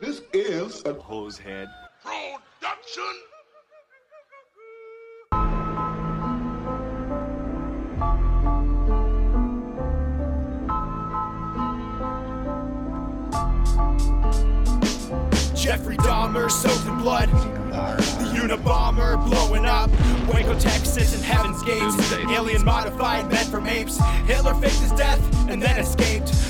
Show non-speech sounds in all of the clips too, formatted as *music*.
This is a hose head. production. Jeffrey Dahmer soaked in blood. The Unabomber blowing up. Waco, Texas, and Heaven's Gates. Doomsday. Alien modified, men from apes. Hitler faked his death and then escaped.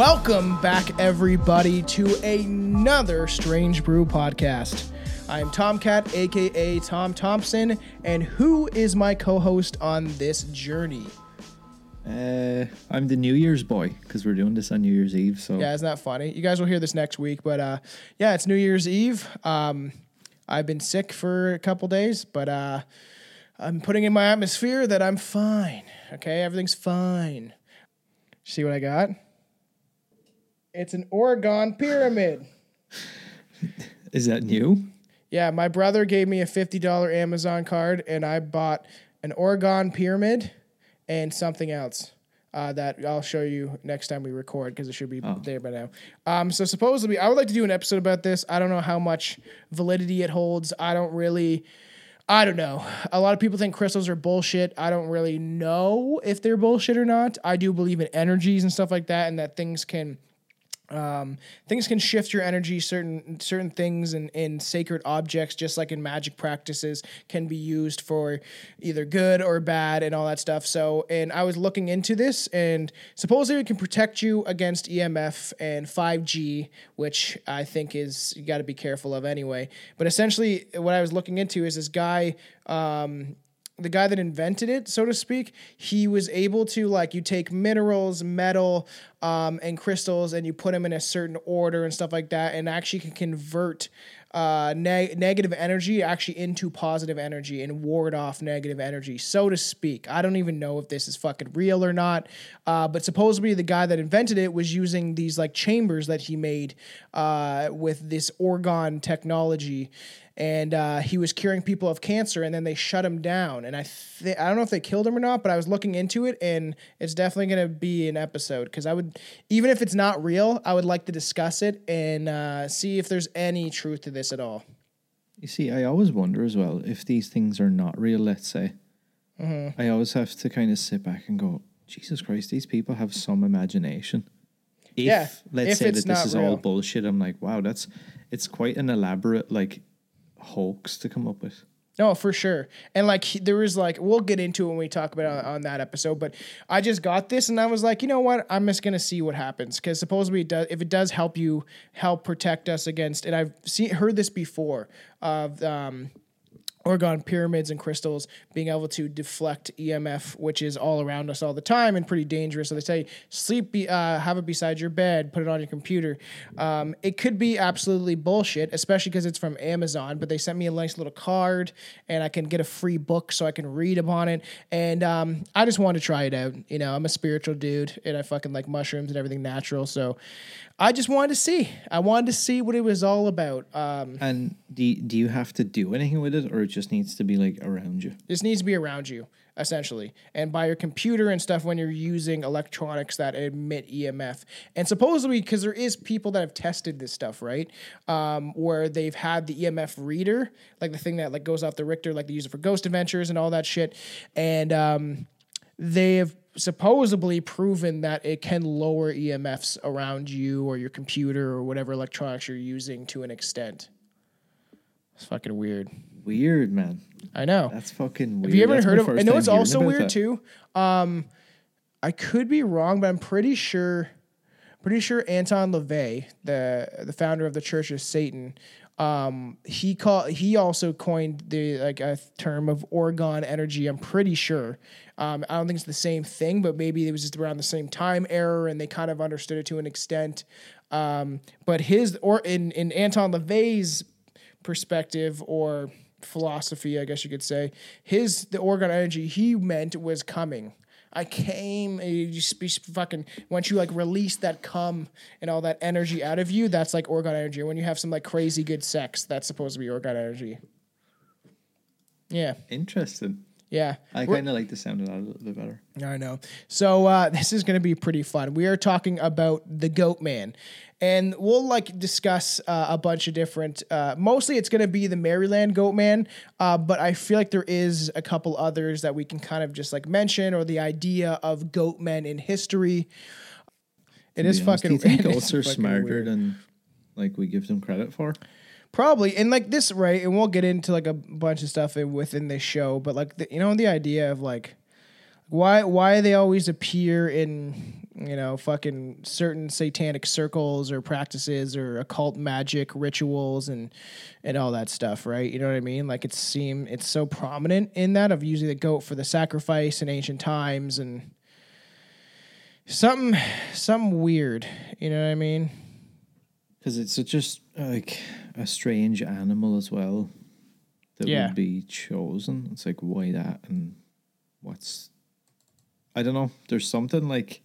Welcome back, everybody, to another Strange Brew podcast. I am Tomcat, aka Tom Thompson, and who is my co host on this journey? Uh, I'm the New Year's boy because we're doing this on New Year's Eve. So Yeah, isn't that funny? You guys will hear this next week, but uh, yeah, it's New Year's Eve. Um, I've been sick for a couple days, but uh, I'm putting in my atmosphere that I'm fine. Okay, everything's fine. See what I got? It's an orgone pyramid. is that new? Yeah, my brother gave me a $50 Amazon card and I bought an orgone pyramid and something else. Uh, that I'll show you next time we record because it should be there by now. Um, so supposedly, I would like to do an episode about this. I don't know how much validity it holds. I don't really, I don't know. A lot of people think crystals are bullshit. I don't really know if they're bullshit or not. I do believe in energies and stuff like that, and that things can um, things can shift your energy. Certain certain things and in sacred objects just like in magic practices can be used for either good or bad and all that stuff. So and i was looking into this and supposedly it can protect you against emf and 5g which i think is you got to be careful of anyway. But essentially what i was looking into is this guy um, the guy that invented it, so to speak, he was able to like you take minerals, metal, um, and crystals, and you put them in a certain order and stuff like that, and actually can convert uh, neg- negative energy actually into positive energy and ward off negative energy, so to speak. I don't even know if this is fucking real or not, uh, but supposedly the guy that invented it was using these like chambers that he made uh, with this orgone technology and uh, he was curing people of cancer, and then they shut him down. And I th- I don't know if they killed him or not, but I was looking into it, and it's definitely gonna be an episode because I would, even if it's not real, I would like to discuss it and uh, see if there's any truth to this at all. You see, I always wonder as well if these things are not real. Let's say, Mm-hmm. I always have to kind of sit back and go, Jesus Christ, these people have some imagination. If Yeah, let's if say that this is real. all bullshit, I'm like, wow, that's it's quite an elaborate like hoax to come up with. No, for sure. And like he- there was like we'll get into when we talk about on, on that episode. But I just got this and I was like, you know what? I'm just gonna see what happens because supposedly it does. If it does help you help protect us against, and I've seen heard this before of um, orgone pyramids and crystals being able to deflect EMF, which is all around us all the time and pretty dangerous. So they say sleep, be, uh, have it beside your bed, put it on your computer. Um, it could be absolutely bullshit, especially because it's from Amazon. But they sent me a nice little card, and I can get a free book so I can read upon it. And um, I just wanted to try it out. You know, I'm a spiritual dude, and I fucking like mushrooms and everything natural. So I just wanted to see. I wanted to see what it was all about. Um, And do you, do you have to do anything with it, or it just needs to be like around you? This needs to be around you, essentially, and by your computer and stuff when you're using electronics that emit EMF. And supposedly, because there is people that have tested this stuff, right? Um, where they've had the EMF reader, like the thing that like goes off the Richter, like they use it for Ghost Adventures and all that shit, and um, they have supposedly proven that it can lower EMFs around you or your computer or whatever electronics you're using to an extent. It's fucking weird. Weird, man. I know. That's fucking weird. Have you ever That's heard of? I know it's also weird that. too. Um, I could be wrong, but I'm pretty sure, pretty sure Anton LaVey, the the founder of the Church of Satan, um, he call he also coined the like a term of orgone energy. I'm pretty sure. Um, I don't think it's the same thing, but maybe it was just around the same time error, and they kind of understood it to an extent. Um, but his or in in Anton LaVey's perspective or philosophy, I guess you could say, his the orgone energy he meant was coming. I came, and you just be fucking. Once you like release that cum and all that energy out of you, that's like orgone energy. When you have some like crazy good sex, that's supposed to be orgone energy. Yeah, Interesting. yeah. I kind of like the sound of that a little bit better. I know. So uh, this is going to be pretty fun. We are talking about the Goat Man, and we'll like discuss uh, a bunch of different. Uh, mostly, it's going to be the Maryland Goat Man, uh, but I feel like there is a couple others that we can kind of just like mention, or the idea of goat men in history. It is honest, fucking. Do you think *laughs* it is goats are smarter weird. than like we give them credit for? Probably, and like this, right? And we'll get into like a bunch of stuff in, within this show, but like the, you know the idea of like why why they always appear in you know fucking certain satanic circles or practices or occult magic rituals and and all that stuff, right? You know what I mean? Like it seem it's so prominent in that of using the goat for the sacrifice in ancient times and something something weird. You know what I mean? Because it's a s- like a strange animal as well that Yeah. would be chosen. It's like why that and what's I don't know. There's something like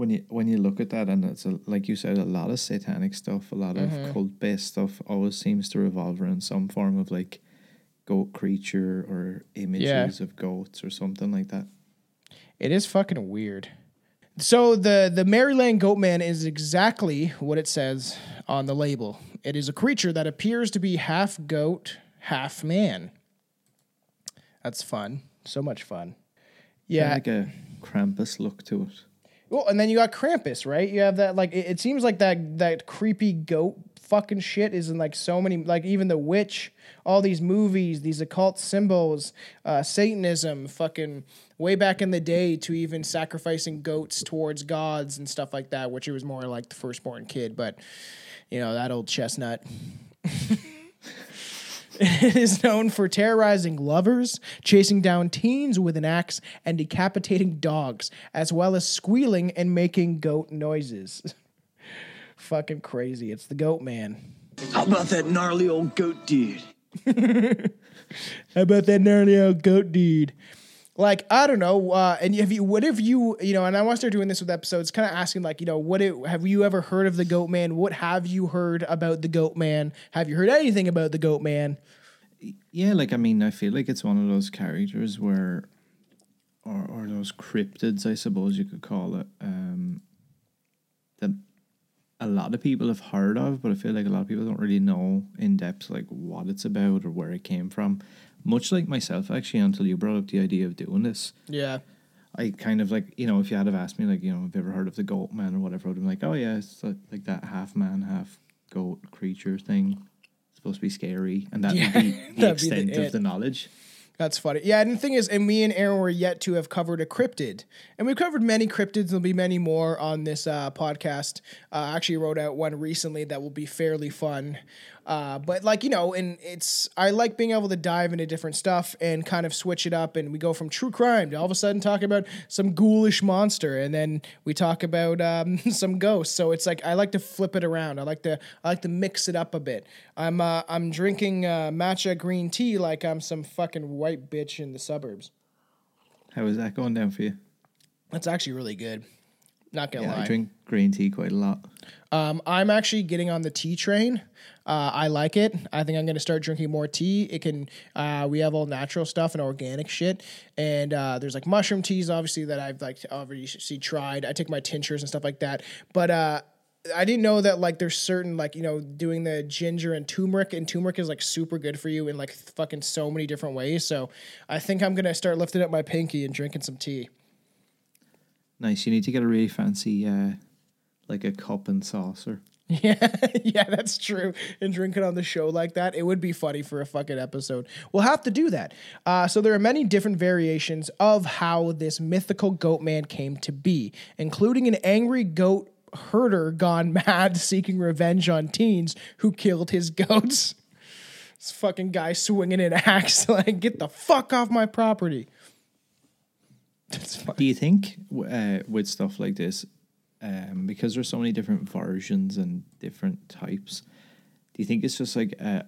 when you when you look at that and it's a, like you said, a lot of satanic stuff, a lot of mm-hmm. cult based stuff always seems to revolve around some form of like goat creature or images of goats or something like that. It is fucking weird. So the the Maryland Goatman is exactly what it says on the label. It is a creature that appears to be half goat, half man. That's fun. So much fun. Yeah. Like a Krampus look to it. Well, and then you got Krampus, right? You have that like it, it seems like that that creepy goat fucking shit is in like so many like even the witch, all these movies, these occult symbols, uh, Satanism, fucking way back in the day to even sacrificing goats towards gods and stuff like that, which it was more like the firstborn kid, but you know that old chestnut. *laughs* It is known for terrorizing lovers, chasing down teens with an axe, and decapitating dogs, as well as squealing and making goat noises. *laughs* Fucking crazy. It's the goat man. How about that gnarly old goat dude? *laughs* How about that gnarly old goat dude? Like I don't know, uh, and have you? What if you? You know, and I want to start doing this with episodes, kind of asking like, you know, what it, have you ever heard of the Goat Man? What have you heard about the Goat Man? Have you heard anything about the Goat Man? Yeah, like I mean, I feel like it's one of those characters where, or or those cryptids, I suppose you could call it, um, that a lot of people have heard of, but I feel like a lot of people don't really know in depth like what it's about or where it came from. Much like myself, actually, until you brought up the idea of doing this, Yeah, I kind of like you know if you had have asked me like you know have you ever heard of the goat man or whatever, I would have been like, oh yeah, it's like, like that half man, half goat creature thing. It's supposed to be scary, and that Yeah, would be *laughs* the that'd be the extent of the knowledge. That's funny. Yeah, and the thing is, and me and Aaron were yet to have covered a cryptid, and we've covered many cryptids. There'll be many more on this uh, podcast. Uh, I actually wrote out one recently that will be fairly fun. Uh, but like you know, and it's I like being able to dive into different stuff and kind of switch it up, and we go from true crime to all of a sudden talk about some ghoulish monster, and then we talk about um, *laughs* some ghosts. So it's like I like to flip it around. I like to I like to mix it up a bit. I'm uh, I'm drinking uh, matcha green tea like I'm some fucking white bitch in the suburbs. How is that going down for you? That's actually really good. Not gonna Yeah, lie. I drink green tea quite a lot. Um, I'm actually getting on the tea train. Uh, I like it. I think I'm going to start drinking more tea. It can. Uh, we have all natural stuff and organic shit, and uh, there's like mushroom teas, obviously that I've like already see tried. I take my tinctures and stuff like that, but. Uh, I didn't know that like there's certain like you know doing the ginger and turmeric and turmeric is like super good for you in like fucking so many different ways. So I think I'm gonna start lifting up my pinky and drinking some tea. Nice. You need to get a really fancy, uh, like a cup and saucer. *laughs* Yeah, yeah, that's true. And drink it on the show like that, it would be funny for a fucking episode. We'll have to do that. Uh, so there are many different variations of how this mythical goat man came to be, including an angry goat herder gone *laughs* mad seeking revenge on teens who killed his goats. This fucking guy swinging an axe *laughs* like, get the fuck off my property. Do you think uh, with stuff like this, um, because there's so many different versions and different types. Do you think it's just like a,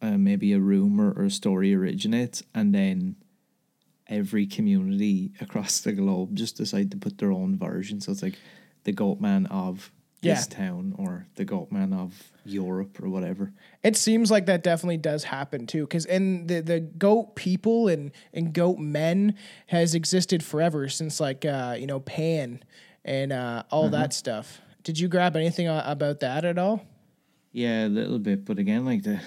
a maybe a rumor or a story originates, and then every community *laughs* across the globe just decide to put their own version? So it's like the goat man of this town or the goat man of Europe or whatever. It seems like that definitely does happen too, because in the the goat people and and goat men has existed forever since like uh, you know Pan and uh, all that stuff. Did you grab anything about that at all? Yeah, a little bit, but again, like the,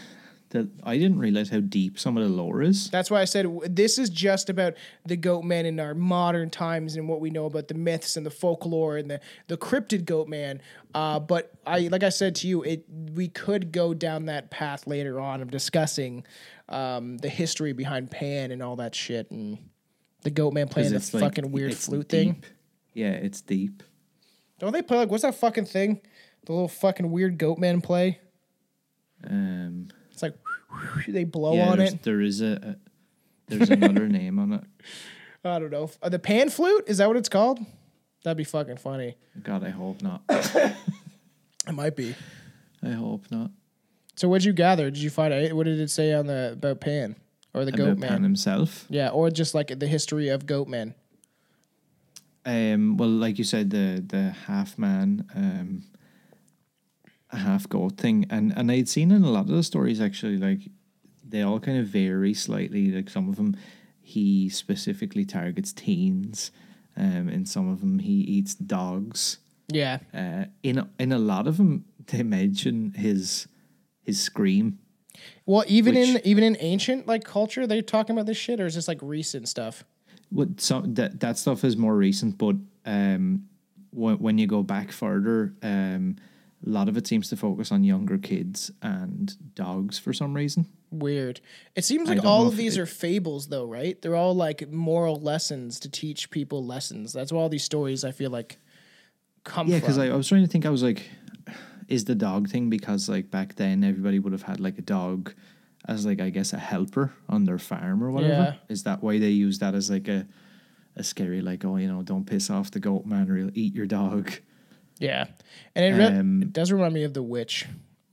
the I didn't realize how deep some of the lore is. That's why I said this is just about the goat man in our modern times and what we know about the myths and the folklore and the the cryptid goat man. Uh, but I, like I said to you, it we could go down that path later on of discussing um, the history behind Pan and all that shit and the goat man playing the like- fucking weird flute thing. Yeah, it's deep. Don't they play like what's that fucking thing? The little fucking weird goat man play. Um, It's like *laughs* they blow yeah, on it. there is a, a there's another *laughs* name on it. I don't know. Uh, the pan flute is that what it's called? That'd be fucking funny. God, I hope not. *coughs* It might be. I hope not. So what'd you gather? Did you find what did it say on the about Pan or the goat About man? Pan himself. Yeah, or just like the history of goat men. Um, well, like you said, the the half man, um, a half goat thing, and and I'd seen in a lot of the stories actually, like they all kind of vary slightly. Like some of them, he specifically targets teens. Um, in some of them, he eats dogs. Yeah, Uh, in in a lot of them, they mention his his scream. well, even in even in ancient like culture, they're talking about this shit, or is this like recent stuff? What some that that stuff is more recent, but um, when when you go back further, um, a lot of it seems to focus on younger kids and dogs for some reason. Weird. It seems like all of these it- are fables, though, right? They're all like moral lessons to teach people lessons. That's why all these stories I feel like come Yeah, because I, I was trying to think. I was like, is the dog thing because like back then everybody would have had like a dog as like I guess a helper on their farm or whatever. Yeah. Is that why they use that as like a a scary like oh you know don't piss off the goat man or he'll eat your dog. yeah, and it, re- Um, it does remind me of the witch.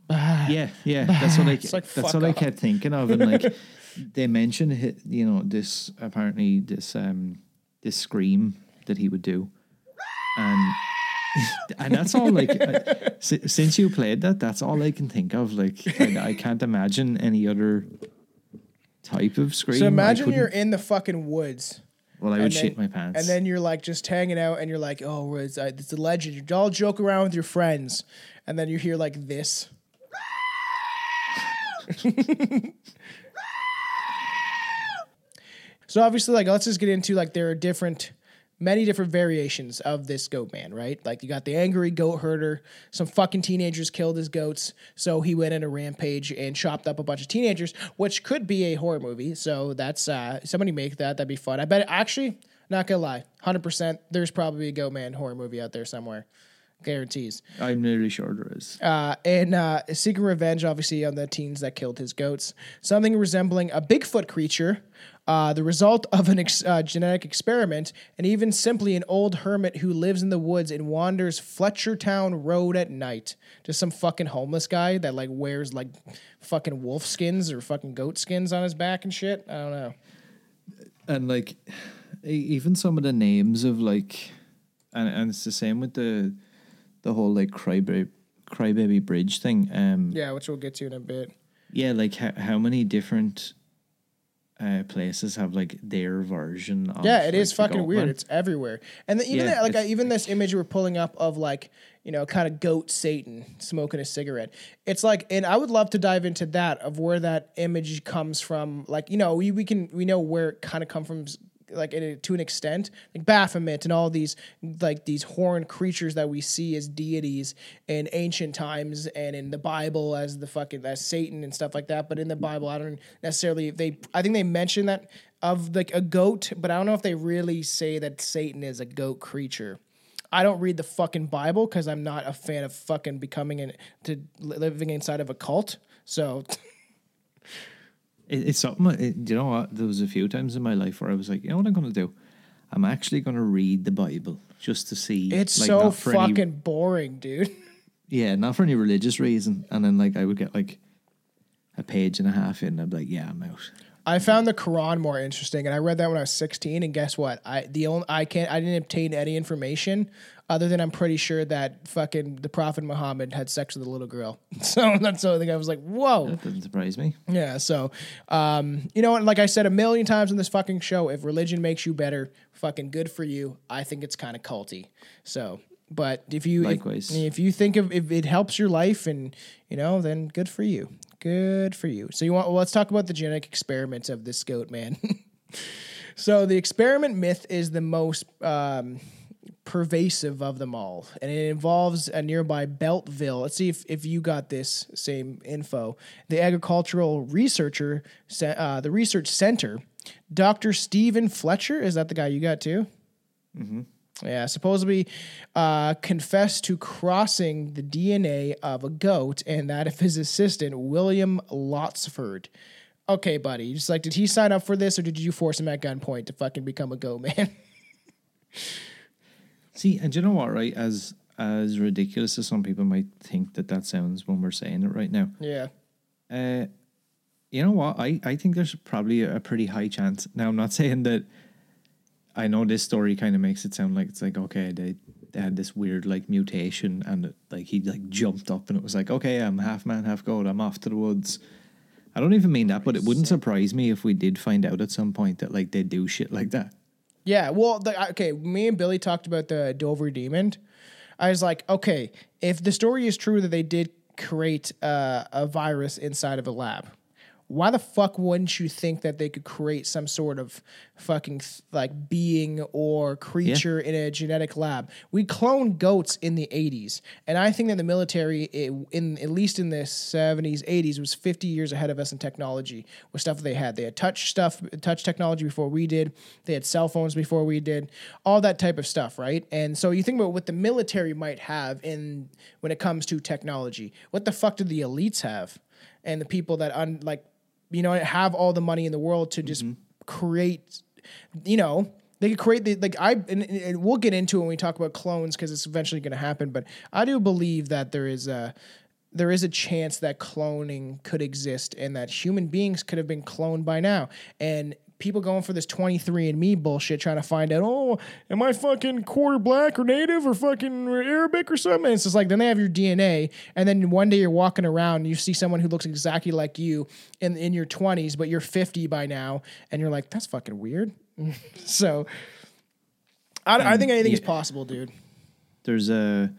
*sighs* Yeah, yeah, *sighs* that's what I like, that's what I kept thinking of, and like *laughs* they mentioned, you know, this apparently this um this scream that he would do, and *laughs* and that's all like uh, si- since you played that, that's all I can think of. Like I, I can't imagine any other type of scream. So imagine you're in the fucking woods. well, I would shit my pants, And then you're like just hanging out, and you're like, "Oh, it's, uh, it's a legend." You all joke around with your friends, and then you hear like this. *laughs* so obviously, like, let's just get into like there are different, many different variations of this goat man, right? Like you got the angry goat herder. Some fucking teenagers killed his goats, so he went on a rampage and chopped up a bunch of teenagers, which could be a horror movie. So that's uh, somebody make that. That'd be fun. I bet. Actually, not gonna lie, hundred percent. There's probably a goat man horror movie out there somewhere. Guarantees. I'm nearly sure there is. Uh, and uh, seeking revenge, obviously, on the teens that killed his goats. Something resembling a Bigfoot creature, uh, the result of an ex- uh, genetic experiment, and even simply an old hermit who lives in the woods and wanders Fletchertown Road at night. Just some fucking homeless guy that like wears like fucking wolf skins or fucking goat skins on his back and shit. I don't know. and like even some of the names of like and, and it's the same with the the whole like crybaby crybaby bridge thing um Yeah, which we'll get to in a bit. yeah like how, how many different uh places have like their version of Yeah, it is like, fucking weird. It's everywhere, and the, even Yeah, like uh, even this image we're pulling up of like you know kind of goat Satan smoking a cigarette. It's like, and I would love to dive into that of where that image comes from. Like you know, we we can we know where it kind of come from. Like a, to an extent, like Baphomet and all these like these horned creatures that we see as deities in ancient times and in the Bible as the fucking as Satan and stuff like that. But in the Bible, I don't necessarily they. I think they mention that of like a goat, but I don't know if they really say that Satan is a goat creature. I don't read the fucking Bible because I'm not a fan of fucking becoming an to living inside of a cult. So *laughs* It, it's something. It, you know what? There was a few times in my life where I was like, you know what I'm going to do? I'm actually going to read the Bible just to see. It's like, so for any- fucking boring, dude. *laughs* yeah, not for any religious reason. And then like I would get like a page and a half in, and I'd be like, yeah, I'm out. I found the Quran more interesting, and I read that when I was 16. And guess what? I the only I can't I didn't obtain any information other than I'm pretty sure that fucking the Prophet Muhammad had sex with a little girl. *laughs* So that's the only thing I was like, whoa. That doesn't surprise me. Yeah, so um, you know what? Like I said a million times on this fucking show, if religion makes you better, fucking good for you. I think it's kind of culty. So, but if you if- if, you think of if it helps your life and you know, then good for you. Good for you. So you want? Well, let's talk about the genetic experiments of this goat man. *laughs* so the experiment myth is the most. Um, pervasive of them all, and it involves a nearby Beltsville. Let's see if, if you got this same info. The agricultural researcher, uh, the research center, Dr. Stephen Fletcher, is that the guy you got too? Yeah, supposedly uh, confessed to crossing the DNA of a goat and that of his assistant, William Lotsford. Okay, buddy. Just like, did he sign up for this or did you force him at gunpoint to fucking become a goat man? *laughs* See, and you know what? Right, as as ridiculous as some people might think that that sounds when we're saying it right now, yeah. uh, you know what? I I think there's probably a pretty high chance. Now, I'm not *laughs* saying that. I know this story kind of makes it sound like it's like okay, they they had this weird like mutation and it, like he like jumped up and it was like okay, I'm half man, half god. I'm off to the woods. I don't even mean that, but it wouldn't surprise me if we did find out at some point that like they do shit like that. Yeah, well, the, okay, me and Billy talked about the Dover Demon. I was like, okay, if the story is true that they did create uh, a virus inside of a lab, why the fuck wouldn't you think that they could create some sort of fucking like being or creature in a genetic lab? We cloned goats in the 80s, and I think that the military, it, in at least in the 70s, 80s, was 50 years ahead of us in technology with stuff they had. They had touch stuff, touch technology before we did. They had cell phones before we did. All that type of stuff, right? And so you think about what the military might have in when it comes to technology. What the fuck do the elites have? And the people that un, like you know have all the money in the world to just mm-hmm. create you know they could create the like i and, and we'll get into it when we talk about clones because it's eventually going to happen but i do believe that there is a there is a chance that cloning could exist and that human beings could have been cloned by now. And people going for this 23 and me bullshit trying to find out oh am i fucking quarter black or native or fucking arabic or something and it's just like then they have your dna and then one day you're walking around and you see someone who looks exactly like you in, in your 20s but you're 50 by now and you're like that's fucking weird *laughs* so I, I think anything is possible dude there's a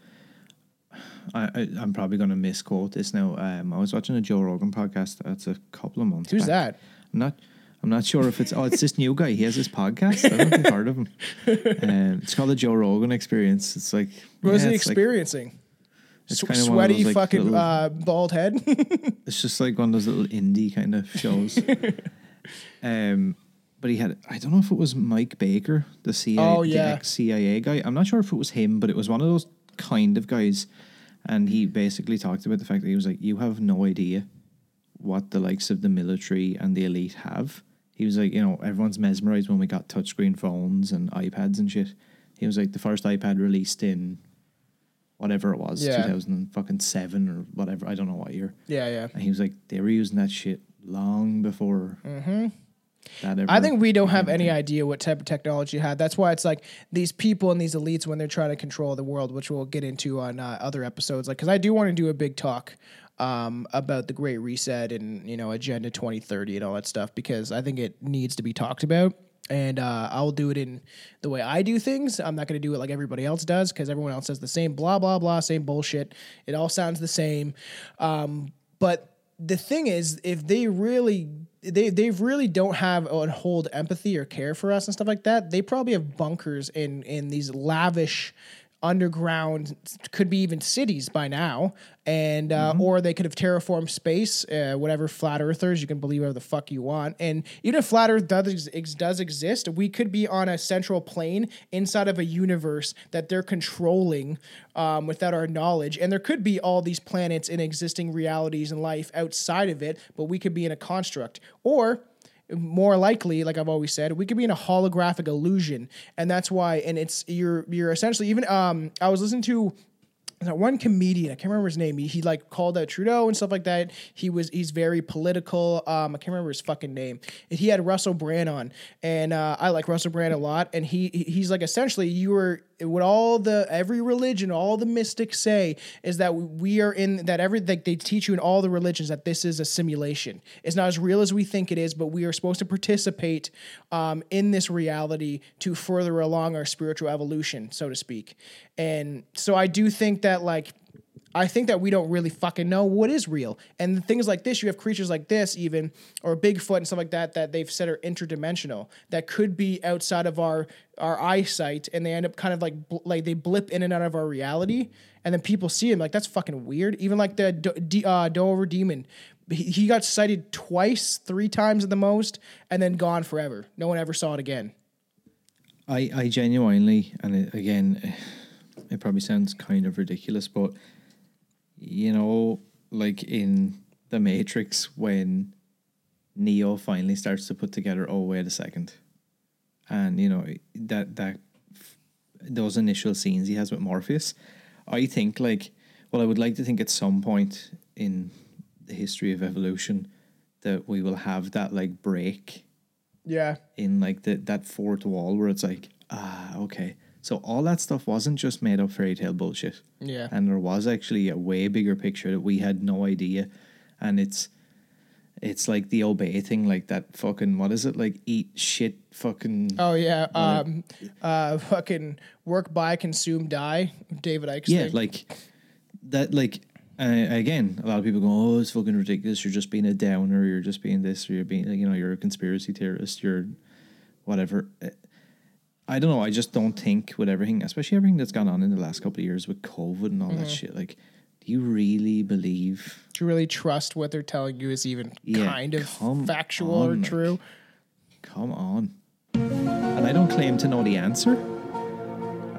I, I'm probably gonna misquote this now. Um, I was watching a Joe Rogan podcast. That's a couple of months. who's back. that I'm not. I'm not sure if it's. Oh, it's this new guy. He has this podcast. I don't think I've heard of him. *laughs* Um, it's called the Joe Rogan Experience. It's like what is yeah, he it's like- experiencing it's kinda one of sweaty those, like, fucking little- uh, bald head *laughs* It's just like one of those little indie kind of shows. *laughs* um, but he had. I don't know if it was Mike Baker, the CIA, Oh, the yeah. ex CIA guy. I'm not sure if it was him, but it was one of those kind of guys. And he basically talked about the fact that he was like, "You have no idea what the likes of the military and the elite have." He was like, you know, everyone's mesmerized when we got touchscreen phones and iPads and shit. He was like, the first iPad released in whatever it was, Yeah. 2007 or whatever. I don't know what year. yeah yeah And he was like, they were using that shit long before that ever. Mm-hmm. I think we don't have any idea what type of technology you had. That's why it's like these people and these elites when they're trying to control the world, which we'll get into on uh, other episodes. Like, because I do want to do a big talk um, about the Great Reset and you know Agenda 2030 and all that stuff because I think it needs to be talked about. And uh, I'll do it in the way I do things. I'm not going to do it like everybody else does because everyone else does the same blah blah blah, same bullshit. It all sounds the same. Um, but the thing is, if they really they they really don't have or hold empathy or care for us and stuff like that, they probably have bunkers in in these lavish underground could be even cities by now and uh, or they could have terraformed space uh, whatever flat earthers you can believe whatever the fuck you want. And even if flat earth does, ex- does exist we could be on a central plane inside of a universe that they're controlling um, without our knowledge. And there could be all these planets in existing realities and life outside of it but we could be in a construct. Or more likely, like I've always said, we could be in a holographic illusion, and that's why. And it's you're you're essentially even. Um, I was listening to that one comedian, I can't remember his name. He, he like called out Trudeau and stuff like that. He was he's very political. Um, I can't remember his fucking name. And he had Russell Brand on, and uh, I like Russell Brand a lot. And he he- he's like essentially you were what all the every religion, all the mystics say is that we are in that every like they teach you in all the religions that this is a simulation. It's not as real as we think it is, but we are supposed to participate um, in this reality to further along our spiritual evolution, so to speak. And so I do think that like I think that we don't really fucking know what is real. And things like this, you have creatures like this, even or Bigfoot and stuff like that, that they've said are interdimensional, that could be outside of our our eyesight, and they end up kind of like like they blip in and out of our reality, and then people see them like that's fucking weird. Even like the D- uh, Dover Demon, he, he got sighted twice, three times at the most, and then gone forever. No one ever saw it again. I, I genuinely, and again, *sighs* it probably sounds kind of ridiculous, but you know, like in the Matrix, when Neo finally starts to put together, oh wait a second, and you know that that those initial scenes he has with Morpheus, I think like, well, I would like to think at some point in the history of evolution that we will have that like break Yeah, in like the that fourth wall where it's like ah okay so all that stuff wasn't just made up fairy tale bullshit Yeah. and there was actually a way bigger picture that we had no idea and it's it's like the obey thing like that fucking what is it like eat shit fucking Oh yeah, um, uh, fucking work, buy, consume, die. David Icke. yeah thing. like that like uh, again a lot of people go oh it's fucking ridiculous you're just being a downer you're just being this or you're being you know you're a conspiracy theorist you're whatever I don't know I just don't think with everything especially everything that's gone on in the last couple of years with COVID and all Mm-hmm. that shit like do you really believe Do you really trust what they're telling you is even Yeah, kind of factual on, or like- true. come on and I don't claim to know the answer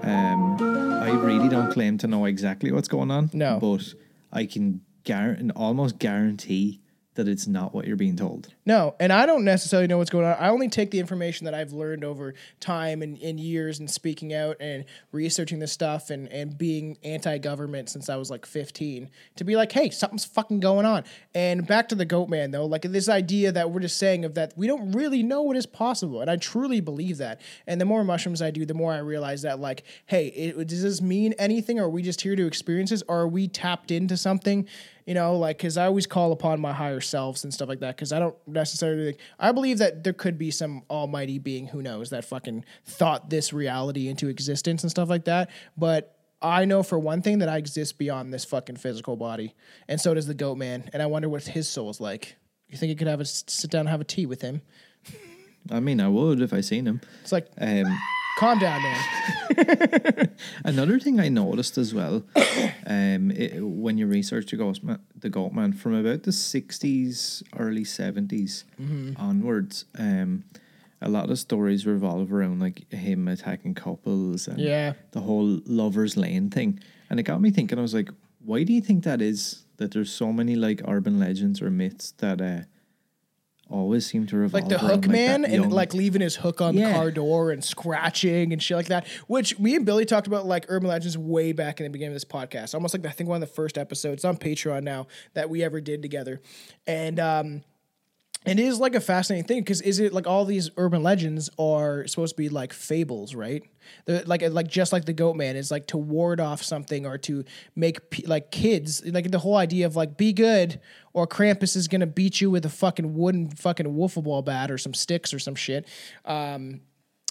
um I really don't claim to know exactly what's going on No. but I can and almost guarantee that it's not what you're being told No, and I don't necessarily know what's going on. I only take the information that I've learned over time and, and years and speaking out and researching this stuff and, and being anti government since I was like 15 to be like, hey, something's fucking going on. And back to the goat man though, like this idea that we're just saying of that we don't really know what is possible. And I truly believe that. And the more mushrooms I do, the more I realize that like, hey, it, does this mean anything? Are we just here to experience this? Or are we tapped into something? You know like because i always call upon my higher selves and stuff like that because i don't necessarily think i believe that there could be some almighty being who knows that fucking thought this reality into existence and stuff like that but i know for one thing that i exist beyond this fucking physical body and so does the goat man and i wonder what his soul's like. You think you could have a sit down and have a tea with him? I mean I would if I seen him. It's like um calm down man *laughs* Another thing I noticed as well, *coughs* um, it, when you research the ghost man, the goat man from about the sixties, early 70s Mm-hmm. onwards, um, a lot of stories revolve around like him attacking couples and Yeah. the whole lovers lane thing, and it got me thinking. I was like, why do you think that is? That there's so many like urban legends or myths that uh, always seem to revolve like the hook man and like leaving his hook on the car door and scratching and shit like that. Which me and Billy talked about like urban legends way back in the beginning of this podcast. Almost like I think one of the first episodes on Patreon now that we ever did together. And um it is like a fascinating thing because is it like all these urban legends are supposed to be like fables, right? They're like like just like the goat man is like to ward off something or to make pe- like kids like the whole idea of like be good or Krampus is gonna beat you with a fucking wooden fucking wiffle ball bat or some sticks or some shit. Um,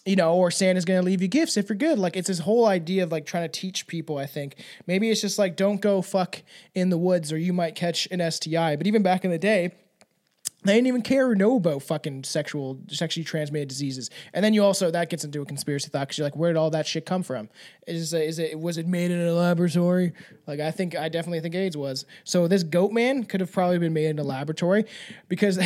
you know, or Santa's gonna leave you gifts if you're good. Like it's this whole idea of like trying to teach people. I think maybe it's just like don't go fuck in the woods or you might catch an STI. But even back in the day, they didn't even care or know about fucking sexual, sexually transmitted diseases. And then you also that gets into a conspiracy thought because you're like, where did all that shit come from? Is is it was it made in a laboratory? Like I think I definitely think AIDS was. So this goat man could have probably been made in a laboratory because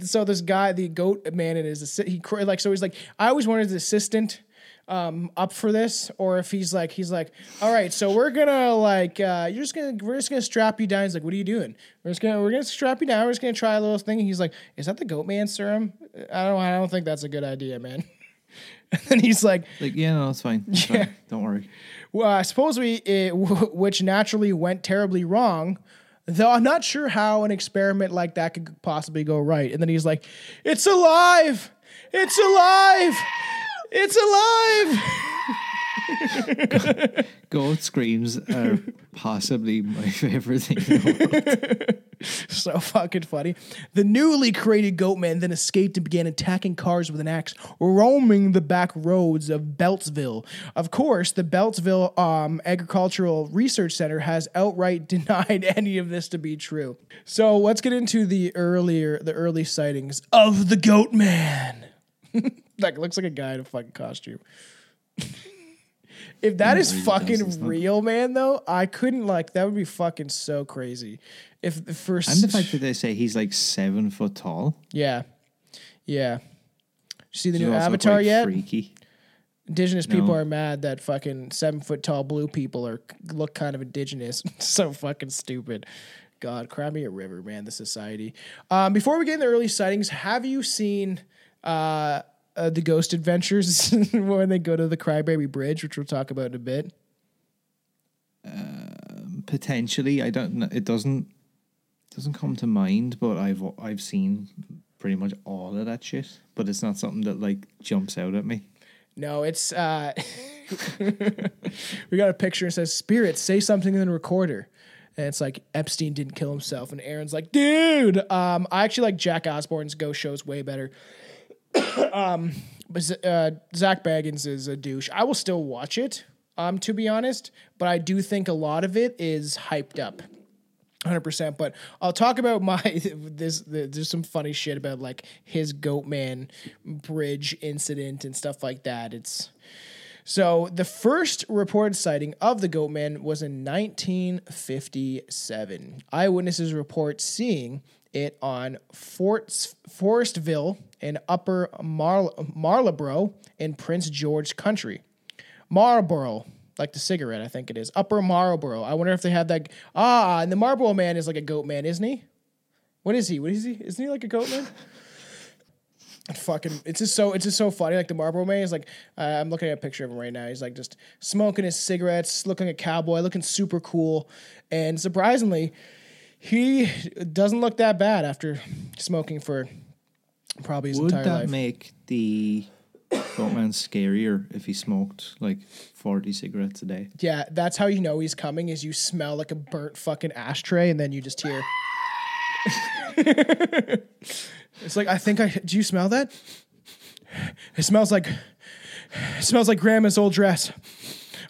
*laughs* so this guy, the goat man, and his he like so he's like I always wanted his assistant um, up for this, or if he's like he's like, all right, so we're gonna like uh, you're just gonna we're just gonna strap you down. He's like, what are you doing? We're just gonna we're gonna strap you down. We're just gonna try a little thing. And he's like, is that the goat man serum? I don't I don't think that's a good idea, man. *laughs* and he's like, Like, yeah, no, it's fine. It's Yeah. fine. Don't worry. well, I suppose we, it, *laughs* which naturally went terribly wrong. Though I'm not sure how an experiment like that could possibly go right. And then he's like, "It's alive! It's alive! It's alive!" *laughs* Goat screams are possibly my favorite thing. in the world. *laughs* so fucking funny. The newly created Goatman then escaped and began attacking cars with an axe, roaming the back roads of Beltsville. Of course, the Beltsville um, Agricultural Research Center has outright *laughs* denied any of this to be true. So let's get into the earlier, the early sightings of the Goatman. Like looks like a guy in a fucking costume. if that is fucking real, man, though, I couldn't like that would be fucking so crazy. If the first and the fact that they say he's like seven foot tall. yeah, yeah. You see the new also Avatar quite yet? Freaky. Indigenous people are mad that fucking seven foot tall blue people are look kind of indigenous. *laughs* so fucking stupid. God, cry me a river, man. The society. Um, before we get into early sightings, have you seen uh, uh, the Ghost Adventures *laughs* when they go to the Crybaby Bridge, which we'll talk about in a bit? Potentially, I don't. know. It doesn't doesn't come to mind, but I've I've seen pretty much all of that shit. But it's not something that like jumps out at me. No, it's uh *laughs* we got a picture and says spirits say something in the recorder. And it's like Epstein didn't kill himself, and Aaron's like, dude. Um, I actually like Jack Osbourne's Ghost shows way better. Um, but uh, Zak Bagans is a douche. I will still watch it, um, to be honest, but I do think a lot of it is hyped up. Hundred percent, but I'll talk about my *laughs* this. There's some funny shit about like his Goatman bridge incident and stuff like that. It's so the first reported sighting of the Goatman was in 1957. Eyewitnesses report seeing it on Forts, Forestville in Upper Mar- Marlboro in Prince George Country. Marlboro, like the cigarette, I think it is. Upper Marlboro. I wonder if they have that. Ah, and the Marlboro man is like a goat man, isn't he? What is he? What is he? Isn't he like a goat man? *laughs* Fucking, it's just so it's just so funny. Like the Marlboro man is like, uh, I'm looking at a picture of him right now. He's like just smoking his cigarettes, looking a cowboy, looking super cool, and surprisingly, he doesn't look that bad after smoking for probably his Would entire that life. make the Goatman scarier if he smoked like forty cigarettes a day? Yeah, that's how you know he's coming. Is you smell like a burnt fucking ashtray, and then you just hear. *laughs* it's like I think I. Do you smell that? It smells like. It smells like grandma's old dress.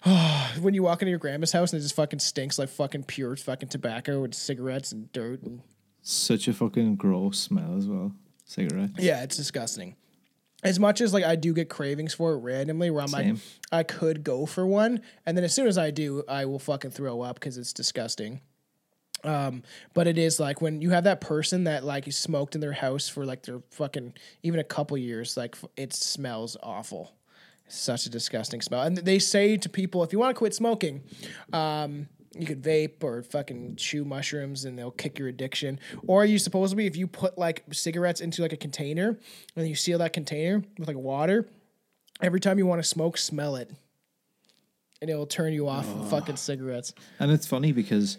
Oh, *sighs* when you walk into your grandma's house and it just fucking stinks like fucking pure fucking tobacco and cigarettes and dirt and Such a fucking gross smell as well. Cigarette. Yeah, it's disgusting. As much as like I do get cravings for it randomly, where I'm Same. like, I could go for one, and then as soon as I do, I will fucking throw up because it's disgusting. Um, but it is like when you have that person that like smoked in their house for like their fucking even a couple years, like it smells awful. Such a disgusting smell. And they say to people, if you want to quit smoking, um, you could vape or fucking chew mushrooms and they'll kick your addiction. Or you supposedly, if you put like cigarettes into like a container and you seal that container with like water, every time you want to smoke, smell it. And it'll turn you off of fucking cigarettes. And it's funny because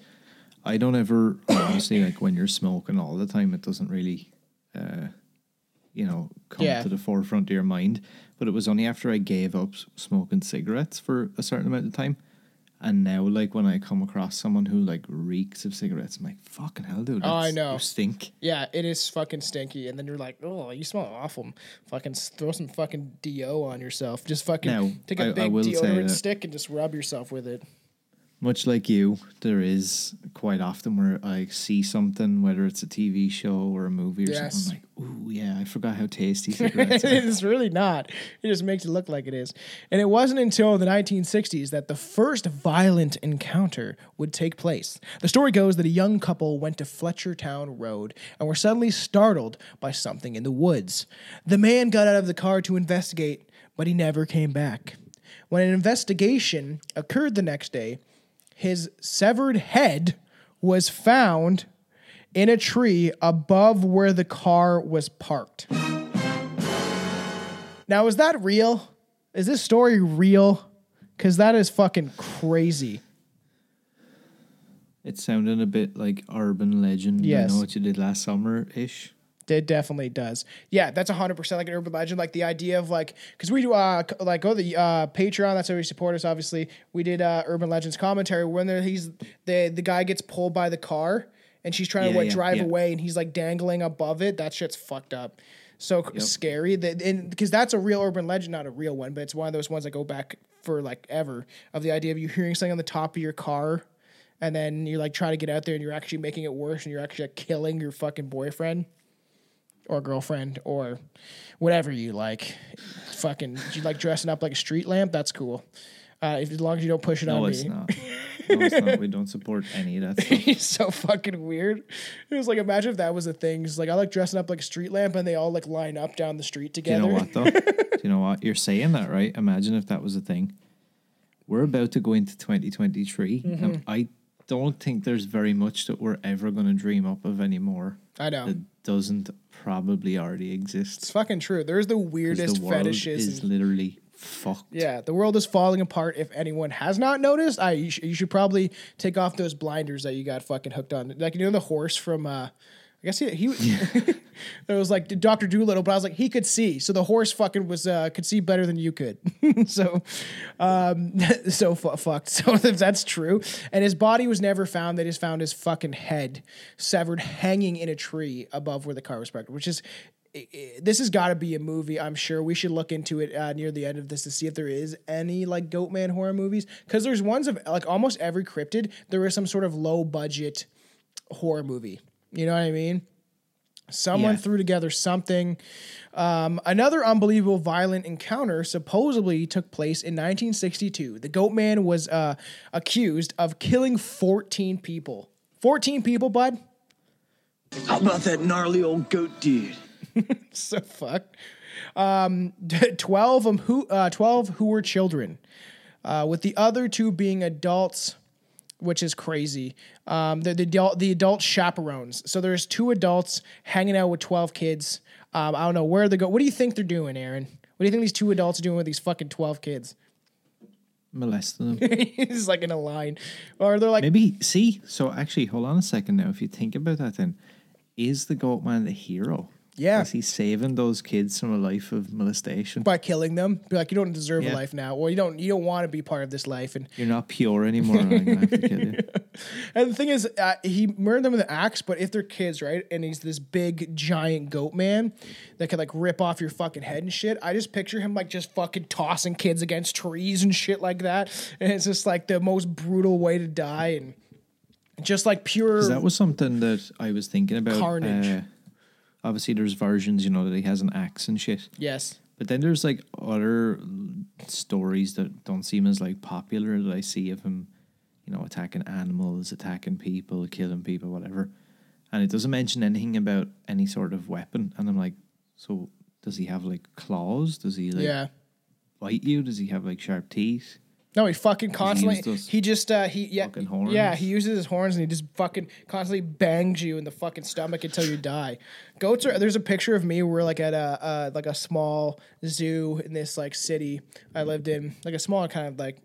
I don't ever honestly like when you're smoking all the time. It doesn't really, uh, you know, come Yeah. to the forefront of your mind. But it was only after I gave up smoking cigarettes for a certain amount of time, and now like when I come across someone who like reeks of cigarettes, I'm like, fucking hell, dude. Oh, I know. You stink. Yeah, it is fucking stinky. And then you're like, oh, you smell awful. Fucking throw some fucking DO on yourself. Just fucking Now, take a I- I big will deodorant stick and just rub yourself with it. Much like you, there is quite often where I see something, whether it's a TV show or a movie or Yes. something, I'm like, ooh, yeah, I forgot how tasty cigarettes are. it's really not. It just makes it look like it is. And it wasn't until the 1960s that the first violent encounter would take place. The story goes that a young couple went to Fletchertown Road and were suddenly startled by something in the woods. The man got out of the car to investigate, but he never came back. When an investigation occurred the next day, his severed head was found in a tree above where the car was parked. Now, is that real? Is this story real? Because that is fucking crazy. It sounded a bit like urban legend. Yes. I know what you did last summer ish. It definitely does. Yeah, that's hundred percent like an urban legend. Like the idea of like because we do uh like go to the uh Patreon. That's how we support us. Obviously, we did uh urban legends commentary when there, he's the the guy gets pulled by the car and she's trying to Yeah, like yeah, drive yeah. away and he's like dangling above it. That shit's fucked up. So c- scary that and because that's a real urban legend, not a real one, but it's one of those ones that go back for like ever of the idea of you hearing something on the top of your car. And then you're like trying to get out there and you're actually making it worse and you're actually like, killing your fucking boyfriend or girlfriend or whatever you like. Fucking, you like dressing up like a street lamp? That's cool. Uh, if, as long as you don't push it No, on it's me. not. *laughs* No, it's not. We don't support any of that stuff. He's so fucking weird. It was like imagine if that was a thing. It's like I like dressing up like a street lamp, and they all like line up down the street Do together. you know what though? Do *laughs* you know what? You're saying that right? Imagine if that was a thing. We're about to go into 2023, Mm-hmm. and I don't think there's very much that we're ever going to dream up of anymore I know that doesn't probably already exist. it's fucking true. There's the weirdest the world fetishes. is literally fucked. yeah, the world is falling apart. If anyone has not noticed, I you, sh- you should probably take off those blinders that you got fucking hooked on. Like you know the horse from. uh I guess he he it *laughs* was like Doctor Doolittle, but I was like he could see, so the horse fucking was uh, could see better than you could. *laughs* so, um, *laughs* so fu- fucked. So if that's true, and his body was never found, they just found his fucking head severed, hanging in a tree above where the car was parked, which is. This has got to be a movie. I'm sure we should look into it uh, near the end of this to see if there is any like Goatman horror movies. Because there's ones of like almost every cryptid. There is some sort of low budget horror movie. You know what I mean? Someone Yeah. threw together something. Um, another unbelievable violent encounter supposedly took place in 1962. The Goat Man was uh, accused of killing 14 people. 14 people, bud? How about that gnarly old goat dude? *laughs* so fucked. Um, *laughs* 12 of who uh, 12 who were children, uh, with the other two being adults, which is crazy. Um, the the adult the adult chaperones. So there's two adults hanging out with 12 kids. Um, I don't know where they go. What do you think they're doing, Aaron? What do you think these two adults are doing with these fucking 12 kids? *laughs* Molesting them. He's like in a line, or they're like Maybe see. So actually, hold on a second now. If you think about that, then is the goat man the hero? Yeah. Is he saving those kids from a life of molestation? by killing them. Be like, you don't deserve a life now, or you don't you don't want to be part of this life, and You're not pure anymore. and I'm gonna have to kill you. *laughs* And the thing is, uh, he murdered them with an axe, but if they're kids, right, and he's this big giant goat man that could like rip off your fucking head and shit, I just picture him like just fucking tossing kids against trees and shit like that. And it's just like the most brutal way to die and just like pure that was something that I was thinking about. Carnage. Uh, obviously, there's versions, you know, that he has an axe and shit. yes. But then there's like other stories that don't seem as like popular that I see of him, you know, attacking animals, attacking people, killing people, whatever. And it doesn't mention anything about any sort of weapon. And I'm like, so does he have like claws? Does he like yeah. bite you? Does he have like sharp teeth? No, he fucking constantly. He just uh he yeah yeah he uses his horns and he just fucking constantly bangs you in the fucking stomach until you die. Goats are. There's a picture of me. We're like at a uh, like a small zoo in this like city I lived in, like a small kind of like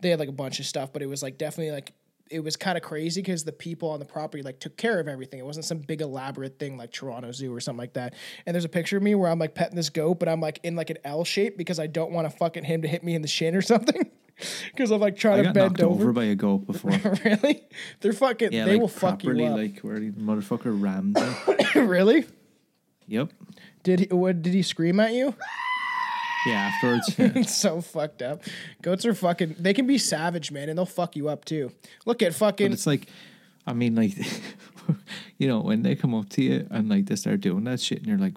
they had like a bunch of stuff, but it was like definitely like it was kind of crazy because the people on the property like took care of everything. It wasn't some big elaborate thing like Toronto Zoo or something like that. And there's a picture of me where I'm like petting this goat, but I'm like in like an L shape because I don't want to fucking him to hit me in the shin or *laughs* something. *laughs* Because I'm like trying I to bend over. over. by a goat *laughs* before. really? They're fucking. Yeah, they like will fuck you properly, up. like where the motherfucker rammed me. *coughs* really? Yep. Did he? What did he scream at you? Yeah, afterwards. *laughs* yeah. It's so fucked up. Goats are fucking. They can be savage, man, and they'll fuck you up too. Look at But fucking. it's like, I mean, like, you know, when they come up to you and like they start doing that shit, and you're like,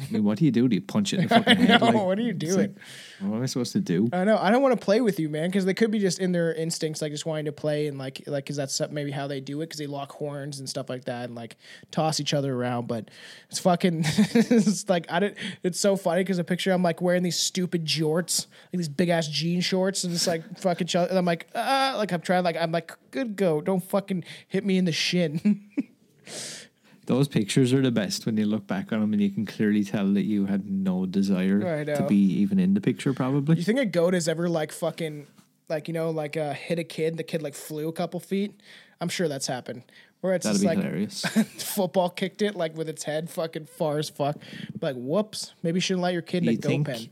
I mean, what do you do? Do you punch it in the *laughs* I fucking head? know. Like, what are you it's doing? like, what am I supposed to do? I know. I don't want to play with you, man, because they could be just in their instincts, like just wanting to play and like, like, because that's maybe how they do it, because they lock horns and stuff like that, and like toss each other around. But it's fucking, *laughs* it's like I didn't. It's so funny because a picture I'm like wearing these stupid jorts, like these big ass jean shorts, and it's like *laughs* fucking. ch- And I'm like, ah, like I'm trying, like I'm like, good go, don't fucking hit me in the shin. Those pictures are the best when you look back on them and you can clearly tell that you had no desire to be even in the picture, probably. You think a goat has ever like fucking like you know like uh, hit a kid? The kid like flew a couple feet. I'm sure that's happened. Where it's That'd just like hilarious. *laughs* football kicked it like with its head fucking far as fuck. Like whoops, maybe you shouldn't let your kid in a goat pen.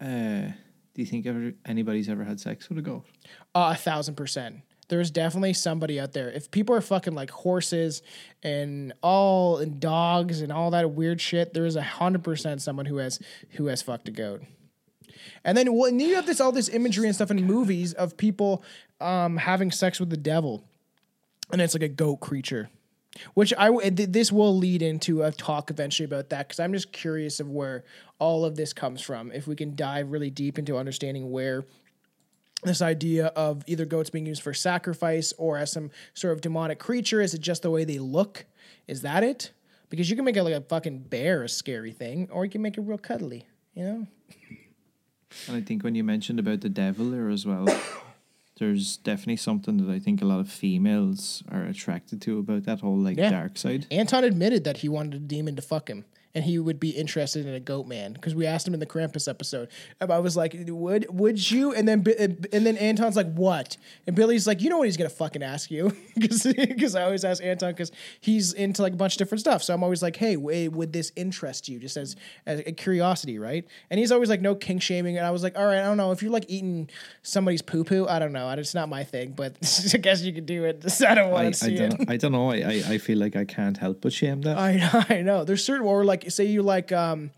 Uh, do you think ever anybody's ever had sex with a goat? Uh, a thousand percent. There's definitely somebody out there. If people are fucking like horses and all and dogs and all that weird shit, there is a hundred percent someone who has who has fucked a goat. And then well, and you have this all this imagery and stuff in movies of people um, having sex with the devil, and it's like a goat creature. Which I this will lead into a talk eventually about that because I'm just curious of where all of this comes from. If we can dive really deep into understanding where this idea of either goats being used for sacrifice or as some sort of demonic creature? Is it just the way they look? Is that it? Because you can make it like a fucking bear a scary thing, or you can make it real cuddly. You know? And I think when you mentioned about the devil there as well, *coughs* there's definitely something that I think a lot of females are attracted to about that whole like Yeah. dark side. Anton admitted that he wanted a demon to fuck him. And he would be interested in a goat man because we asked him in the Krampus episode. And I was like, "Would would you?" And then and then Anton's like, "What?" And Billy's like, "You know what he's gonna fucking ask you?" *laughs* Because I always ask Anton because he's into like a bunch of different stuff. So I'm always like, "Hey, w- eh, would this interest you?" Just as, as a curiosity, right? And he's always like, "No kink shaming." And I was like, "All right, I don't know if you're like eating somebody's poo poo. I don't know. It's not my thing, but *laughs* I guess you could do it. *laughs* I don't want to see it." don't I don't know. I, I, I feel like I can't help but shame that. I know, I know. There's certain or like say you like um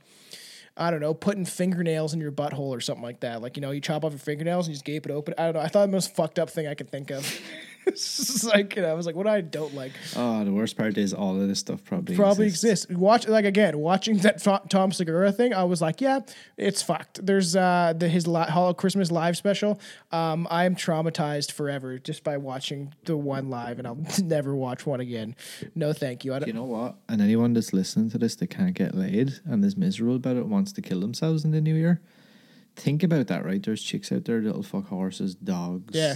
I don't know, putting fingernails in your butthole or something like that. Like, you know, you chop off your fingernails and you just gape it open. I don't know. I thought the most fucked up thing I could think of. *laughs* it's like, you know, I was like, what I don't like oh, the worst part is all of this stuff probably probably exists. exists. Watch like again, watching that Tom Segura thing, I was like, yeah, it's fucked. There's uh the his li- Hollow Christmas live special. Um, I am traumatized forever just by watching the one live, and I'll *laughs* never watch one again. No, thank you. I don't, You know what? And anyone that's listening to this that can't get laid and is miserable about it wants to kill themselves in the new year. Think about that, right? There's chicks out there that'll fuck horses, dogs, Yeah.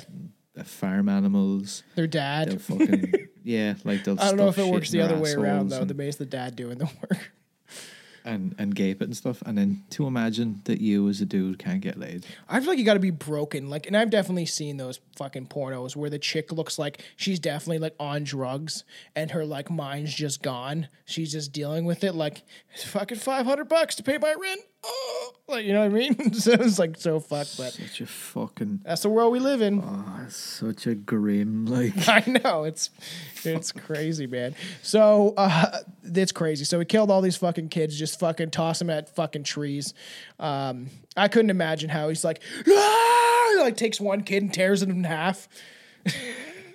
Uh, farm animals. their dad. They'll fucking *laughs* yeah, like they'll. I don't know if it works the other way around though. and- The base the dad doing the work. *laughs* and and gape it and stuff. And then to imagine that you as a dude can't get laid. I feel like you got to be broken. Like, and I've definitely seen those fucking pornos where the chick looks like she's definitely like on drugs and her like mind's just gone. She's just dealing with it. Like, it's fucking five hundred bucks to pay my rent. Oh, *laughs* like you know what I mean? *laughs* so it's like so fucked, but Such a fucking that's the world we live in. oh, such a grim like. *laughs* I know it's it's crazy, man. So uh, it's crazy. So he killed all these fucking kids, just fucking toss them at fucking trees. Um, I couldn't imagine how he's like, "Ah!" like takes one kid and tears it in half.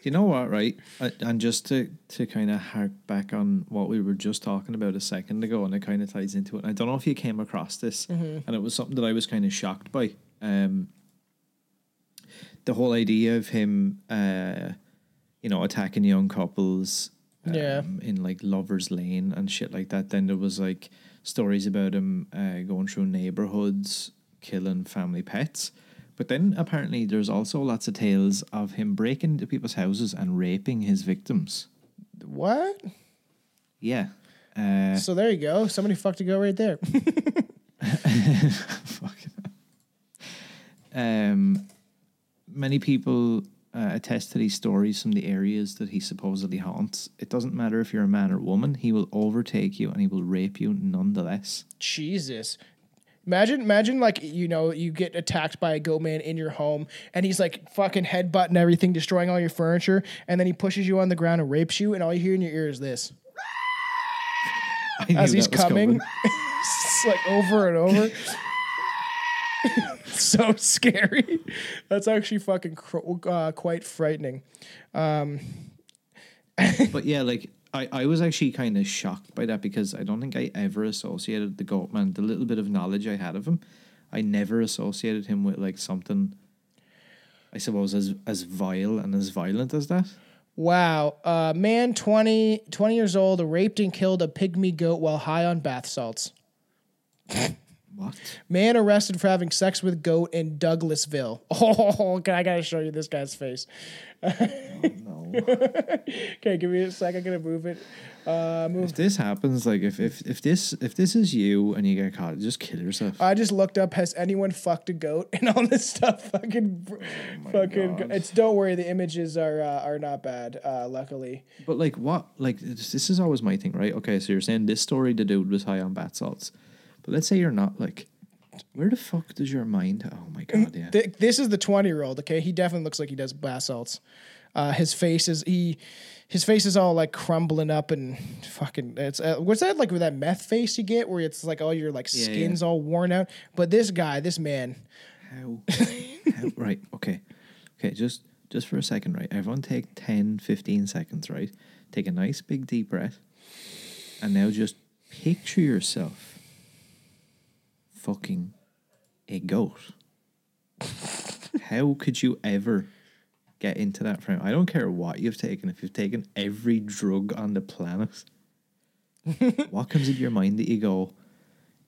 You know what, right? And just to to kind of hark back on what we were just talking about a second ago, and it kind of ties into it. And I don't know if you came across this, and it was something that I was kind of shocked by. Um, the whole idea of him, uh, you know, attacking young couples, um, Yeah. in like lovers' lane and shit like that. Then there was like stories about him uh, going through neighborhoods, killing family pets. But then apparently there's also lots of tales of him breaking into people's houses and raping his victims. What? Yeah. Uh, So there you go. Somebody fucked a girl right there. *laughs* Fuck. Um, many people uh, attest to these stories from the areas that he supposedly haunts. It doesn't matter if you're a man or woman, he will overtake you and he will rape you nonetheless. Jesus. Imagine, imagine, like you know, you get attacked by a goat man in your home, and he's like fucking headbutting everything, destroying all your furniture, and then he pushes you on the ground and rapes you, and all you hear in your ear is this *laughs* as he's coming, *laughs* it's like over and over. *laughs* so scary. That's actually fucking cr- uh, quite frightening. Um, but yeah, like I, I was actually kind of shocked by that because I don't think I ever associated the goat man, the little bit of knowledge I had of him, I never associated him with like something I suppose as as vile and as violent as that. Wow. Uh, man, 20, 20 years old, raped and killed a pygmy goat while high on bath salts. *laughs* What? Man arrested for having sex with goat in Douglasville. *laughs* Oh, okay, I gotta show you this guy's face. No. *laughs* Okay, give me a sec. I'm gonna move it. Uh, move. if this happens, like if, if if this if this is you and you get caught, just kill yourself. I just looked up. Has anyone fucked a goat? *laughs* And all this stuff, fucking, fucking. God. It's don't worry. The images are uh, are not bad. Uh, luckily, But like what? Like this, this is always my thing, right? Okay, so you're saying this story, the dude was high on bath salts, but let's say you're not. Like, where the fuck does your mind? Oh my god, yeah. Th- this is the 20 year old. Okay, he definitely looks like he does bath salts. Uh, his face is he, his face is all like crumbling up and fucking. It's uh, what's that like with that meth face you get where it's like all your like Yeah, skin's yeah. all worn out. But this guy, this man, How? how? Right. Okay. Okay. Just just for a second, right? Everyone take 10, 15 seconds, right? Take a nice big deep breath, and now just picture yourself fucking a goat. how could you ever get into that frame? I don't care what you've taken. If you've taken every drug on the planet, *laughs* what comes into your mind that you go,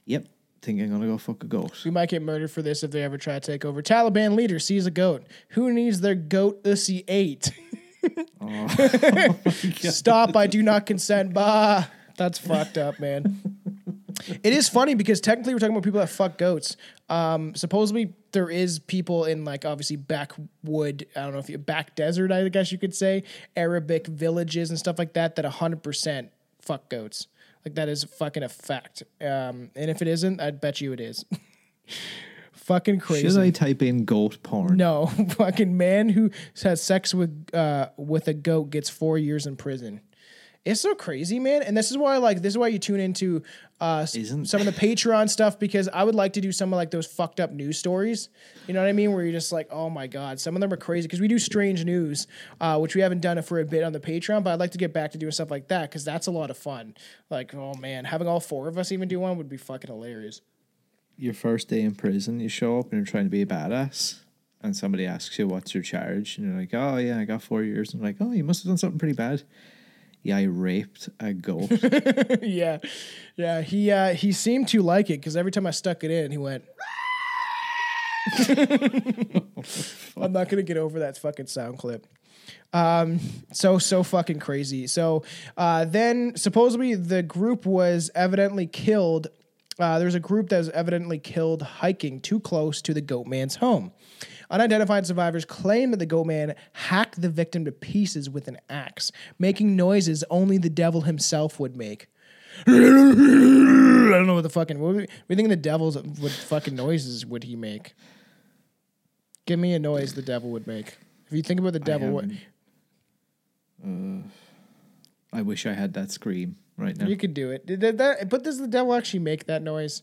"Yep, think I'm gonna go fuck a goat." we might get murdered for this if they ever try to take over. Taliban leader sees a goat. Who needs their goat ussy eight? *laughs* Oh, *laughs* Stop! I do not consent. Bah, that's fucked up, man. It is funny because technically we're talking about people that fuck goats. Um, supposedly there is people in like obviously backwood. I don't know if you back desert. I guess you could say Arabic villages and stuff like that that hundred percent fuck goats. Like that is fucking a fact. Um, and if it isn't, I'd bet you it is. *laughs* fucking crazy. Should I type in goat porn? No, *laughs* fucking man who has sex with uh with a goat gets four years in prison. It's so crazy, man. And this is why, like, this is why you tune into uh Isn't- some of the Patreon stuff because I would like to do some of like those fucked up news stories. You know what I mean? Where you're just like, oh my god, some of them are crazy because we do strange news, uh, which we haven't done it for a bit on the Patreon. But I'd like to get back to doing stuff like that because that's a lot of fun. Like, oh man, having all four of us even do one would be fucking hilarious. Your first day in prison, you show up and you're trying to be a badass, and somebody asks you what's your charge, and you're like, "Oh yeah, I got four years." And like, "Oh, you must have done something pretty bad." Yeah, I raped a goat. *laughs* yeah, yeah. He uh, he seemed to like it because every time I stuck it in, he went. *laughs* I'm not gonna get over that fucking sound clip. Um, so so fucking crazy. So uh, then supposedly the group was evidently killed. Uh, there's a group that was evidently killed hiking too close to the goat man's home. Unidentified survivors claim that the goat man hacked the victim to pieces with an axe, making noises only the devil himself would make. *laughs* I don't know what the fucking. What you think the devil's what fucking noises would he make? Give me a noise the devil would make. If you think about the devil, what, haven't- uh, I wish I had that scream right now. you could do it. Did that, but does the devil actually make that noise?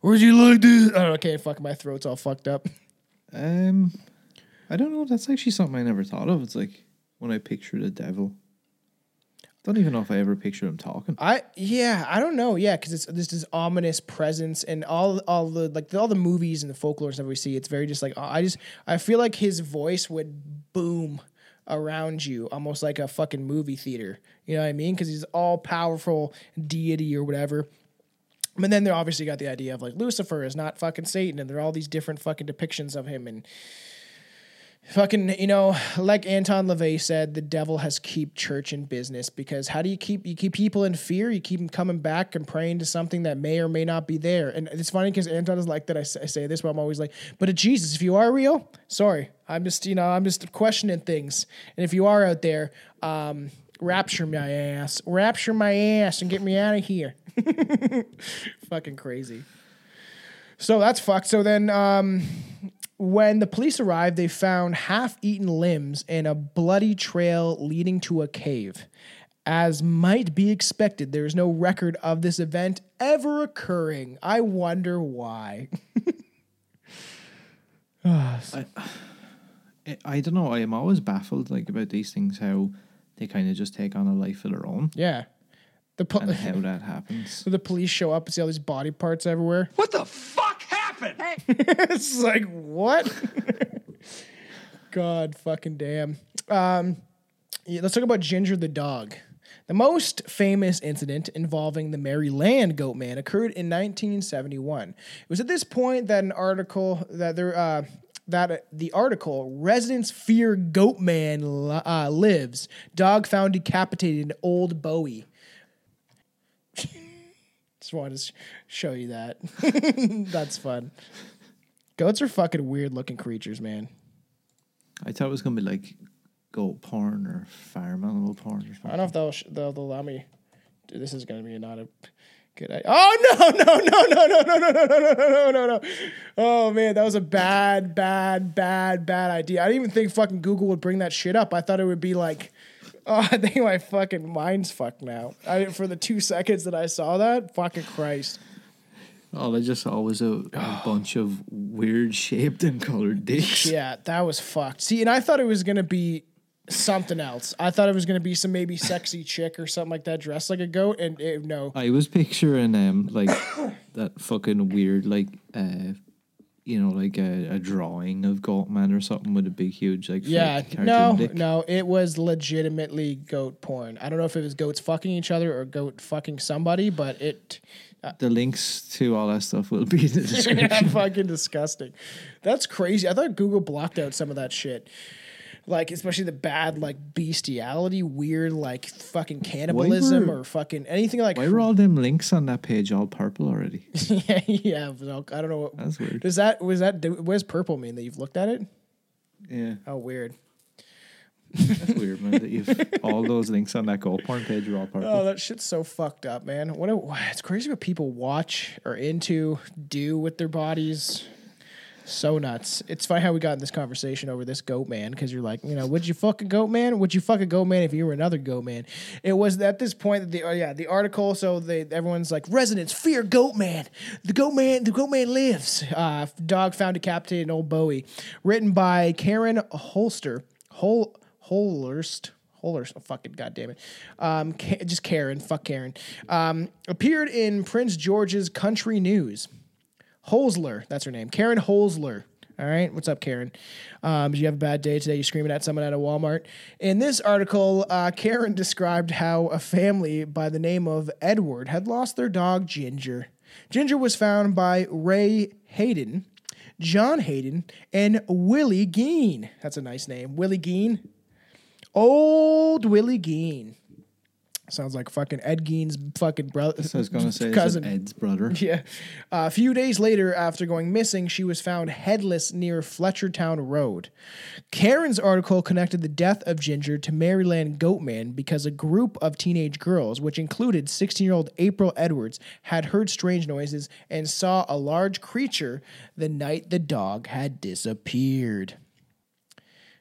Or is he like this? I don't know. Okay, fuck, my throat's all fucked up. *laughs* Um, I don't know. That's actually something I never thought of. It's like when I picture the devil. I don't even know if I ever pictured him talking. I yeah, I don't know. Yeah, because it's this this ominous presence and all all the like all the movies and the folklore and stuff we see. It's very just like I just I feel like his voice would boom around you, almost like a fucking movie theater. You know what I mean? Because he's all powerful deity or whatever. But then they obviously got the idea of like Lucifer is not fucking Satan, and there are all these different fucking depictions of him and. Fucking, you know, like Anton LaVey said, the devil has keep church in business because how do you keep you keep people in fear? You keep them coming back and praying to something that may or may not be there. And it's funny because Anton is like that. I say, I say this, but I'm always like, but Jesus, if you are real, sorry, I'm just you know I'm just questioning things. And if you are out there, um, rapture my ass, rapture my ass, and get me out of here. *laughs* Fucking crazy. So that's fucked. So then, um, when the police arrived, they found half eaten limbs and a bloody trail leading to a cave. As might be expected, there is no record of this event ever occurring. I wonder why. *laughs* I, I don't know. I am always baffled like about these things. How they kind of just take on a life of their own, Yeah. The po- and how *laughs* that happens. So the police show up and see all these body parts everywhere. What the fuck happened? *laughs* it's like what? *laughs* God fucking damn. Um, yeah, let's talk about Ginger the dog. The most famous incident involving the Maryland goat man occurred in 1971. It was at this point that an article that there uh, that the article residents fear goat man uh, lives dog found decapitated in Old Bowie. *laughs* Just wanted to show you that. *laughs* That's fun. Goats are fucking weird looking creatures, man. I thought it was gonna be like goat porn or farm animal porn or I don't know if they'll sh- they'll, they'll allow me. This is gonna be not a good idea. Oh no no no no no no no no no no no no no! Oh man, that was a bad bad bad bad idea. I didn't even think fucking Google would bring that shit up. I thought it would be like. Oh, I think my fucking mind's fucked now. I for the two seconds that I saw that, fucking Christ. All I just saw was a, a bunch of weird shaped and colored dicks. Yeah, that was fucked. See, and I thought it was gonna be something else. I thought it was gonna be some maybe sexy chick or something like that dressed like a goat, and it, no. I was picturing um like *coughs* that fucking weird like uh you know like a, a drawing of Goatman or something with a big huge like Yeah, no, dick. no, it was legitimately goat porn. I don't know if it was goats fucking each other or goat fucking somebody, but it The links to all that stuff will be in the *laughs* description. yeah, fucking disgusting. That's crazy. I thought Google blocked out some of that shit. Like especially the bad like bestiality, weird like fucking cannibalism were- or fucking anything like Why were all them links on that page all purple already? *laughs* yeah, yeah, I don't know what That's weird. Does that was that what does purple mean that you've looked at it? Yeah, Oh weird. that's weird, man. That you've *laughs* all those links on that gold porn page are all purple. Oh, that shit's so fucked up, man. What a, *sighs* it's crazy what people watch or into, do with their bodies. So nuts. It's funny how we got in this conversation over this goat man because you're like, you know, would you fuck a goat man? Would you fuck a goat man if you were another goat man? It was at this point that the oh yeah the article. So they everyone's like, residents fear goat man. The goat man, the goat man lives. Uh, dog found decapitated in Old Bowie, written by Karen Holster. Hol Hollerst. Holers, oh, fucking goddamn it. Um, just Karen, fuck Karen. Um, appeared in Prince George's Country News. Holzler, that's her name. Karen Holzler. All right, what's up, Karen? Um, did you have a bad day today? You're screaming at someone at a Walmart? In this article, uh, *laughs* Karen described how a family by the name of Edward had lost their dog Ginger. Ginger was found by Ray Hayden, John Hayden, and Willie Geen. That's a nice name, Willie Geen. Old Willie Geen. Sounds like fucking Ed Gein's fucking brother. So I was gonna say cousin. Ed's brother. *laughs* Yeah. Uh, a few days later, after going missing, she was found headless near Fletchertown Road. Karen's article connected the death of Ginger to Maryland Goatman because a group of teenage girls, which included 16 year old April Edwards, had heard strange noises and saw a large creature the night the dog had disappeared.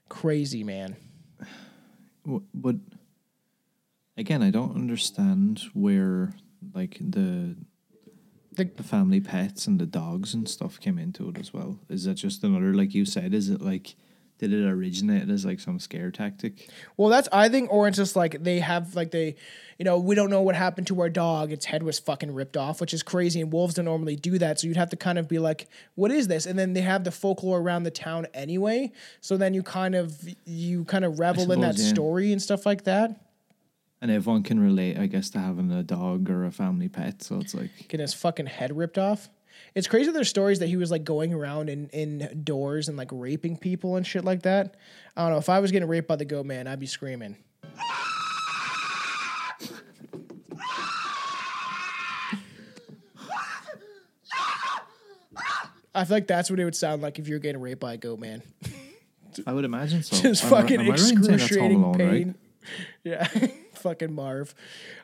Crazy, man. W- But again, I don't understand where like the The- the family pets and the dogs and stuff came into it as well. Is that just another like you said? Is it like did it originate as like some scare tactic? Well, that's I think, or it's just like they have like they, you know, we don't know what happened to our dog. Its head was fucking ripped off, which is crazy. And wolves don't normally do that, so you'd have to kind of be like, what is this? And then they have the folklore around the town anyway, so then you kind of you kind of revel in that yeah. story and stuff like that. And everyone can relate, I guess, to having a dog or a family pet. So it's like Getting his fucking head ripped off. It's crazy. There's stories that he was like going around in in doors and like raping people and shit like that. I don't know. If I was getting raped by the goat man, I'd be screaming. I feel like that's what it would sound like if you were getting raped by a goat man. I would imagine so. *laughs* Just Am I- fucking am I right in saying that's Home excruciating pain. right? Yeah, *laughs* fucking Marv.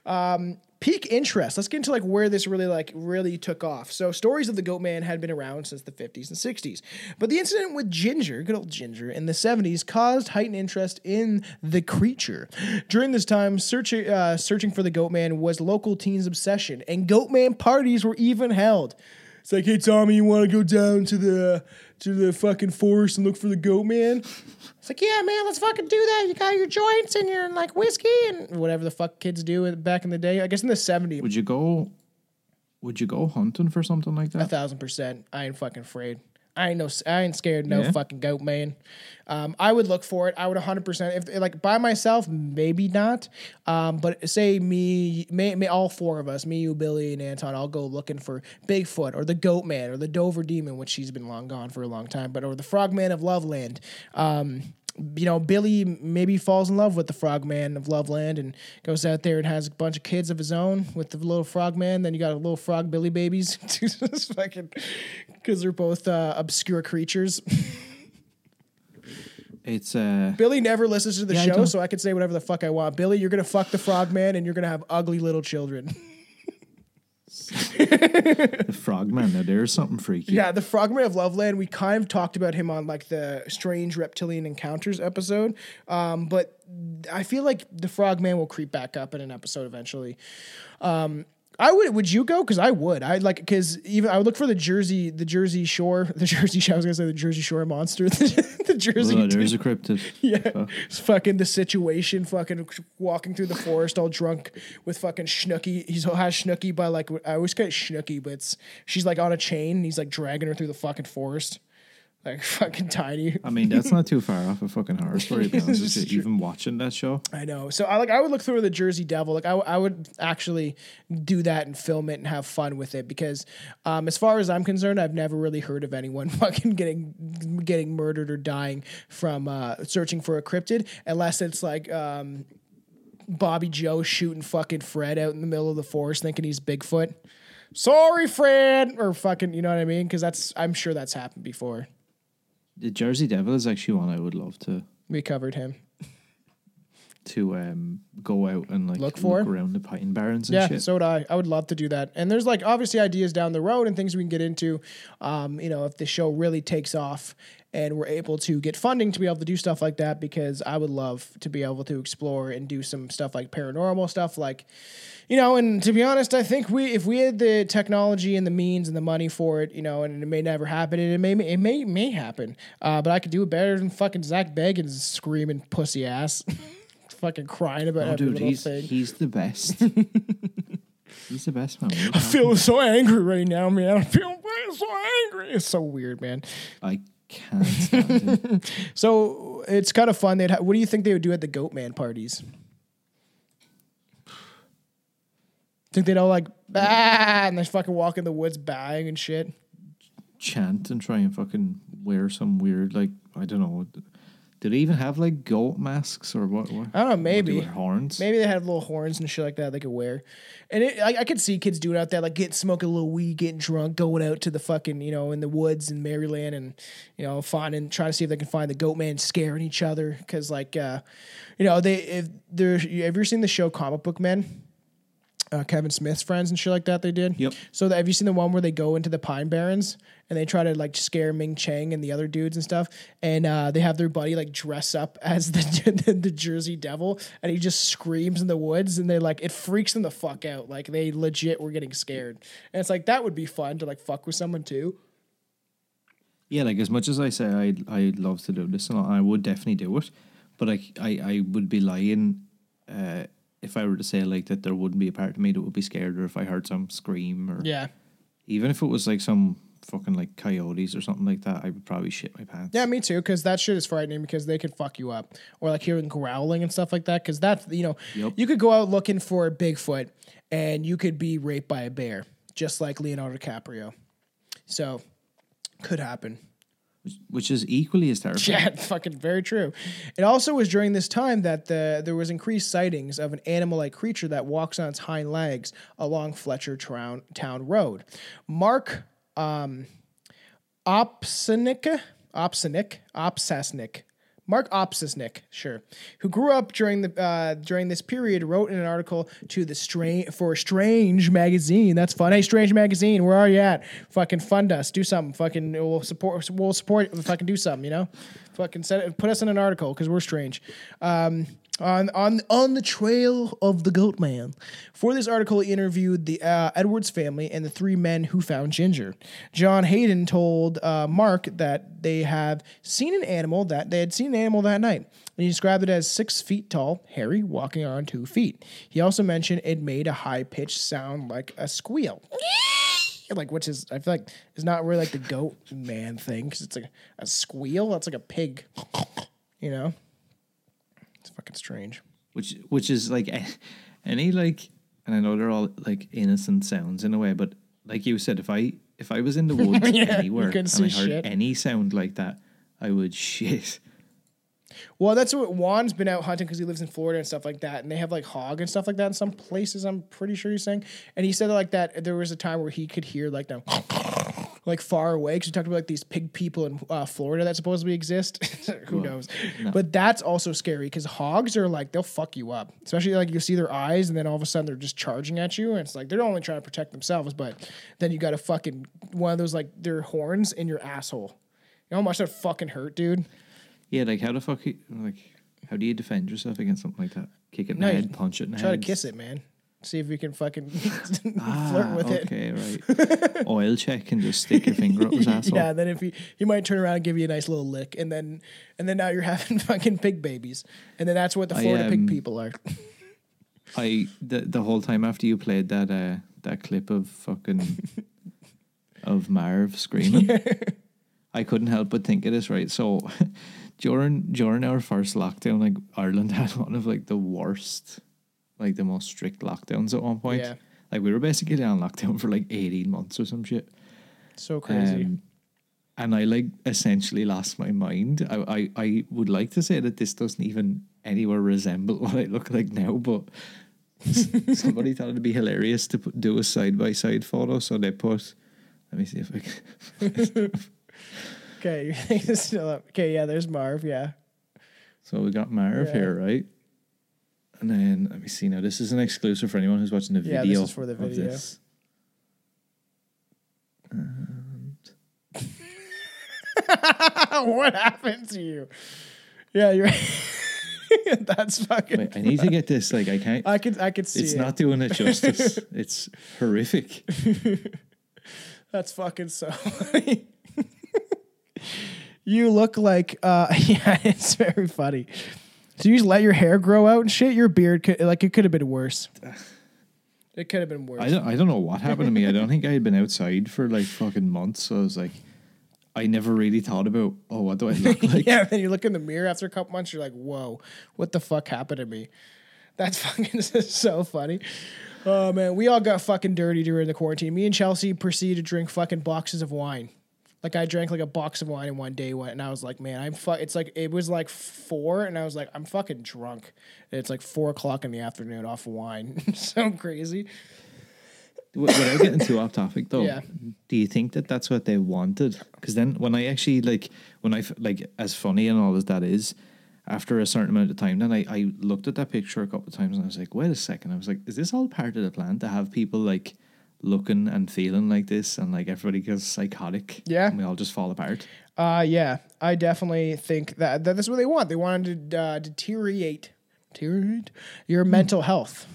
Um, peak interest. Let's get into like where this really like really took off. So stories of the Goat Man had been around since the 50s and 60s, but the incident with Ginger, good old Ginger, in the 70s caused heightened interest in the creature. During this time, uh, searching for the Goat Man was local teens' obsession, and Goat Man parties were even held. It's like, hey Tommy, you want to go down to the to the fucking forest and look for the goat man? It's like, yeah, man, let's fucking do that. You got your joints and your like whiskey and whatever the fuck kids do back in the day. I guess in the '70s. Would you go? Would you go hunting for something like that? A thousand percent. I ain't fucking afraid. I ain't no. I ain't scared. No Yeah? fucking goat man. Um, I would look for it. I would hundred percent. If like by myself, maybe not. Um, but say me, may, may all four of us, me, you, Billy, and Anton, I'll go looking for Bigfoot or the Goat Man or the Dover Demon, which she's been long gone for a long time, but or the Frogman of Loveland. Um, you know, Billy maybe falls in love with the Frogman of Loveland and goes out there and has a bunch of kids of his own with the little Frogman. Then you got a little Frog Billy babies, *laughs* fucking, because they're both uh, obscure creatures. It's uh, Billy never listens to the Yeah, show, don't- so I can say whatever the fuck I want. Billy, you're gonna fuck the Frogman and you're gonna have ugly little children. *laughs* *laughs* the frogman. Now there's something freaky. Yeah, the Frogman of Loveland. We kind of talked about him on like the strange reptilian encounters episode, um, but I feel like the Frogman will creep back up in an episode eventually. Um, I would. Would you go? Because I would. I like because even I would look for the Jersey, the Jersey Shore, *laughs* the Jersey. Shore. I was gonna say the Jersey Shore monster, *laughs* the, the Jersey. Oh, there's a cryptid. *laughs* Yeah, Fuck. it's fucking the situation. Fucking walking through the forest, all drunk with fucking Schnooky. He's has Schnooky by like I always get Schnooky, but it's she's like on a chain. And he's like dragging her through the fucking forest, like *laughs* fucking tiny. I mean, that's not too far off a fucking horror story. To be honest This with is you. true. Even watching that show, I know. So I like I would look through the Jersey Devil. Like I, w- I would actually do that and film it and have fun with it because um, as far as I'm concerned, I've never really heard of anyone *laughs* fucking getting getting murdered or dying from uh, searching for a cryptid unless it's like um, Bobby Joe shooting fucking Fred out in the middle of the forest thinking he's Bigfoot. Sorry, Fred, or fucking, you know what I mean? Because that's I'm sure that's happened before. The Jersey Devil is actually one I would love to We covered him. to um go out and like Look for? around the pine barrens and Yeah, shit. so would I. I would love to do that. And there's like obviously ideas down the road and things we can get into. Um, you know, if the show really takes off and we're able to get funding to be able to do stuff like that, because I would love to be able to explore and do some stuff like paranormal stuff, like you know. And to be honest, I think we if we had the technology and the means and the money for it, you know, and it may never happen, and it may it may may happen. Uh, but I could do it better than fucking Zak Bagans screaming pussy ass. *laughs* Fucking crying about Oh, every dude, little he's thing. he's the best. *laughs* he's the best man. I'm feeling so angry right now, man. I'm feeling so angry. It's so weird, man. I can't. *laughs* So it's kind of fun. They'd ha- what do you think they would do at the Goat Man parties? Think they'd all like bah, and they fucking walk in the woods bang and shit. chant and try and fucking wear some weird like I don't know. Did they even have like goat masks or what? what I don't know, maybe. horns. Maybe they had little horns and shit like that they could wear. And it, I, I could see kids doing out there, like getting smoking a little weed, getting drunk, going out to the fucking, you know, in the woods in Maryland and, you know, finding, trying to see if they can find the goat man scaring each other. Cause like, uh, you know, they, if there's, have you ever seen the show Comic Book Men? Uh, Kevin Smith's friends and shit like that they did. Yep. So the, have you seen the one where they go into the Pine Barrens and they try to like scare Ming Chen and the other dudes and stuff, and uh, they have their buddy like dress up *laughs* as the, the the Jersey Devil, and he just screams in the woods, and they like it freaks them the fuck out. Like they legit were getting scared, and it's like that would be fun to like fuck with someone too. Yeah, like as much as I say I I love to do this, and I would definitely do it, but I I, I would be lying uh, if I were to say like that there wouldn't be a part of me that would be scared, or if I heard some scream, or Yeah. even if it was like some fucking like coyotes or something like that, I would probably shit my pants. Yeah, me too. Because that shit is frightening because they could fuck you up, or like hearing growling and stuff like that. Because that's you know, Yep. you could go out looking for Bigfoot, and you could be raped by a bear, just like Leonardo DiCaprio. So, could happen. Which is equally as terrifying. Yeah, *laughs* fucking very true. It also was during this time that the there was increased sightings of an animal-like creature that walks on its hind legs along Fletcher Town, Town Road. Mark um, Opsenick, Opsenick, Opsasnick, Mark Opsasnick, sure, who grew up during the uh, during this period, wrote in an article to the strange for Strange magazine. That's fun. Hey, Strange magazine, where are you at? Fucking fund us, do something. Fucking we'll support. We'll support. Fucking do something. You know, fucking send it, put us in an article because we're strange. Um, on on on the trail of the goat man. For this article, he interviewed the uh, Edwards family and the three men who found Ginger. John Hayden told uh, Mark that they have seen an animal that they had seen an animal that night. And he described it as six feet tall, hairy, walking on two feet. He also mentioned it made a high pitched sound like a squeal. *laughs* Like which is I feel like is not really like the goat man thing because it's like a squeal. That's like a pig, you know. Fucking strange. which which is like any like and I know they're all like innocent sounds in a way, but like you said, if I if I was in the *laughs* woods Yeah, anywhere and I heard shit. any sound like that, I would shit. Well, that's what Juan's been out hunting because he lives in Florida and stuff like that, and they have like hog and stuff like that in some places. I'm pretty sure he's saying, and he said like that there was a time where he could hear like them, like far away because he talked about like these pig people in uh, Florida that supposedly exist. *laughs* Who knows? But that's also scary because hogs are like they'll fuck you up, especially like you see their eyes and then all of a sudden they're just charging at you, and it's like they're only trying to protect themselves, but then you got a fucking one of those like their horns in your asshole. You know how much that fucking hurt, dude. Yeah, like how the fuck you, like how do you defend yourself against something like that? Kick it in No, the head, punch it in the Try head. to kiss it, man. See if you can fucking *laughs* Ah, flirt with it. okay, right. *laughs* Oil check and just stick your finger up his *laughs* asshole. Yeah, then if he he might turn around and give you a nice little lick, and then and then now you're having fucking pig babies, and then that's what the I, Florida um, pig people are. I the the whole time after you played that uh that clip of fucking of Marv screaming, I couldn't help but think of this. Right, so during during our first lockdown, like Ireland had one of like the worst, like the most strict lockdowns at one point. Yeah. Like we were basically on lockdown for like eighteen months or some shit. So crazy. Um, and I like essentially lost my mind. I, I I would like to say that this doesn't even anywhere resemble *laughs* what I look like now, but *laughs* somebody thought it'd be hilarious to put, do a side by side photo, so they put. Let me see if I can. *laughs* okay, your thing is still up. Okay, yeah, there's Marv. Yeah, So we got Marv Yeah. here, right? And then let me see. Now this is an exclusive for anyone who's watching the Yeah, video. this is for the of video. this. *laughs* what happened to you? Yeah, you're. *laughs* that's fucking. Wait, I need to get this. Like I can't. I could I could see it's it. not doing it justice. *laughs* it's horrific. That's fucking so funny. you look like uh yeah, it's very funny. So you just let your hair grow out and shit. Your beard could like it could have been worse. It could have been worse. I don't I don't know what happened to me. I don't think I had been outside for like fucking months. So I was like, I never really thought about oh what do I look *laughs* like? yeah, then you look in the mirror after a couple months, you're like, whoa, what the fuck happened to me? That's *laughs* fucking so funny. Oh man, we all got fucking dirty during the quarantine. Me and Chelsea proceeded to drink fucking boxes of wine. Like I drank like a box of wine in one day, and I was like, man, I'm fu-. It's like it was like four, and I was like, I'm fucking drunk. And it's like four o'clock in the afternoon off of wine. *laughs* so crazy. Without getting too off topic though, Yeah. do you think that that's what they wanted? Because then when I actually like when I like as funny and all as that is, after a certain amount of time, then I I looked at that picture a couple of times and I was like, wait a second, I was like, is this all part of the plan to have people like looking and feeling like this and like everybody goes psychotic? Yeah. and we all just fall apart. Uh, yeah, I definitely think that, that that's what they want. They want to uh, deteriorate, deteriorate your mental health.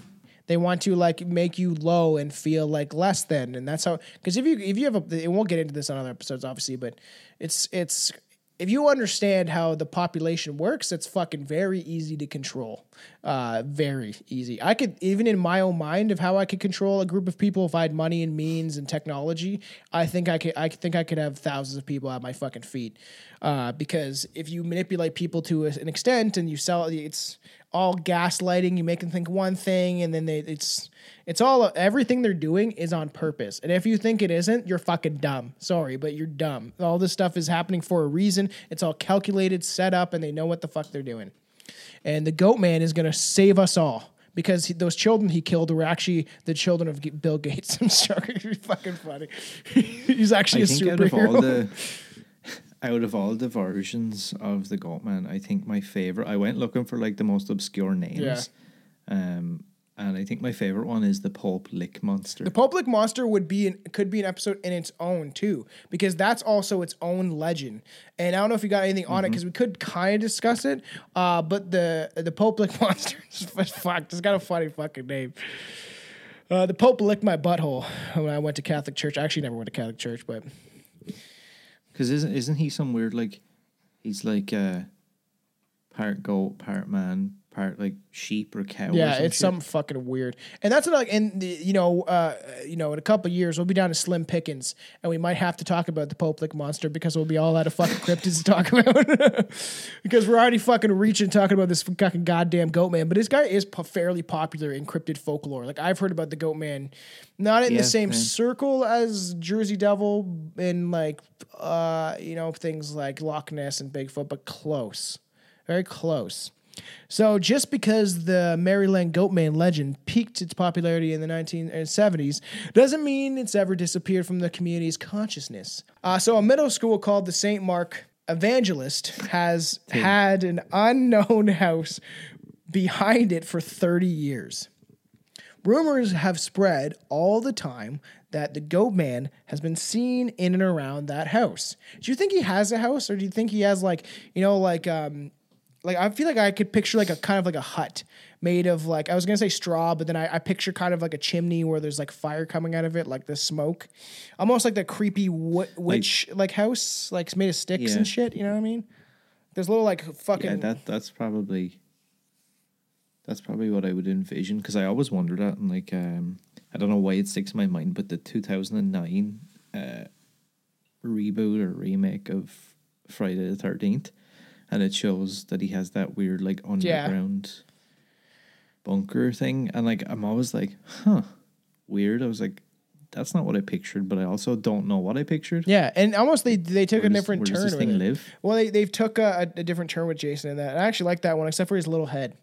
They want to like make you low and feel like less than, and that's how. Because if you if you have a, it won't get into this on other episodes, obviously, but it's it's if you understand how the population works, it's fucking very easy to control. Uh, very easy. I could even in my own mind of how I could control a group of people if I had money and means and technology. I think I could. I think I could have thousands of people at my fucking feet. Uh, because if you manipulate people to an extent and you sell, it's all gaslighting. You make them think one thing, and then they it's it's all everything they're doing is on purpose. And if you think it isn't, you're fucking dumb. Sorry, but you're dumb. All this stuff is happening for a reason. It's all calculated, set up, and they know what the fuck they're doing. And the goat man is gonna save us all. Because he, those children he killed were actually the children of G- Bill Gates. *laughs* I'm sorry, you're fucking funny. *laughs* He's actually I a think out of all superhero. the *laughs* out of all the versions of the Goatman, I think my favorite. I went looking for like the most obscure names. Yeah. Um, and I think my favorite one is the Pope Lick Monster. The Pope Lick Monster would be an, could be an episode in its own too, because that's also its own legend. And I don't know if you got anything on it because we could kind of discuss it. Uh, but the the Pope Lick *laughs* Monster is *laughs* fuck. It's got a funny fucking name. Uh, the Pope licked my butthole when I went to Catholic church. I actually never went to Catholic church, but Because isn't isn't he some weird like he's like uh part goat, part man, part like sheep or cow? or Yeah, some it's something fucking weird, and that's like, in the, you know, uh, you know, in a couple of years we'll be down to Slim Pickens, and we might have to talk about the Pope like monster because we'll be all out of fucking cryptids to talk *laughs* about, *laughs* because we're already fucking reaching talking about this fucking goddamn goat man. But this guy is po- fairly popular in cryptid folklore. Like I've heard about the goat man, not in the same man. circle as Jersey Devil and like, uh, you know, things like Loch Ness and Bigfoot, but close, very close. So just because the Maryland Goatman legend peaked its popularity in the 1970s doesn't mean it's ever disappeared from the community's consciousness. Uh, so a middle school called the St. Mark Evangelist has had an unknown *laughs* house behind it for 30 years. Rumors have spread all the time that the goat man has been seen in and around that house. Do you think he has a house or do you think he has like, you know, like um like I feel like I could picture like a kind of like a hut made of like I was gonna say straw, but then I, I picture kind of like a chimney where there's like fire coming out of it, like the smoke, almost like the creepy w- witch like, house, like made of sticks Yeah. and shit. You know what I mean? There's little like fucking Yeah, that that's probably that's probably what I would envision because I always wondered that and like um I don't know why it sticks in my mind, but the two thousand and nine uh reboot or remake of Friday the thirteenth, and it shows that he has that weird like underground bunker thing, and like I'm always like, huh, weird. I was like, that's not what I pictured, but I also don't know what I pictured. Yeah, and almost they they took Where a does- different where does turn. this thing live? Well, they they've took a, a different turn with Jason in that. I actually like that one, except for his little head.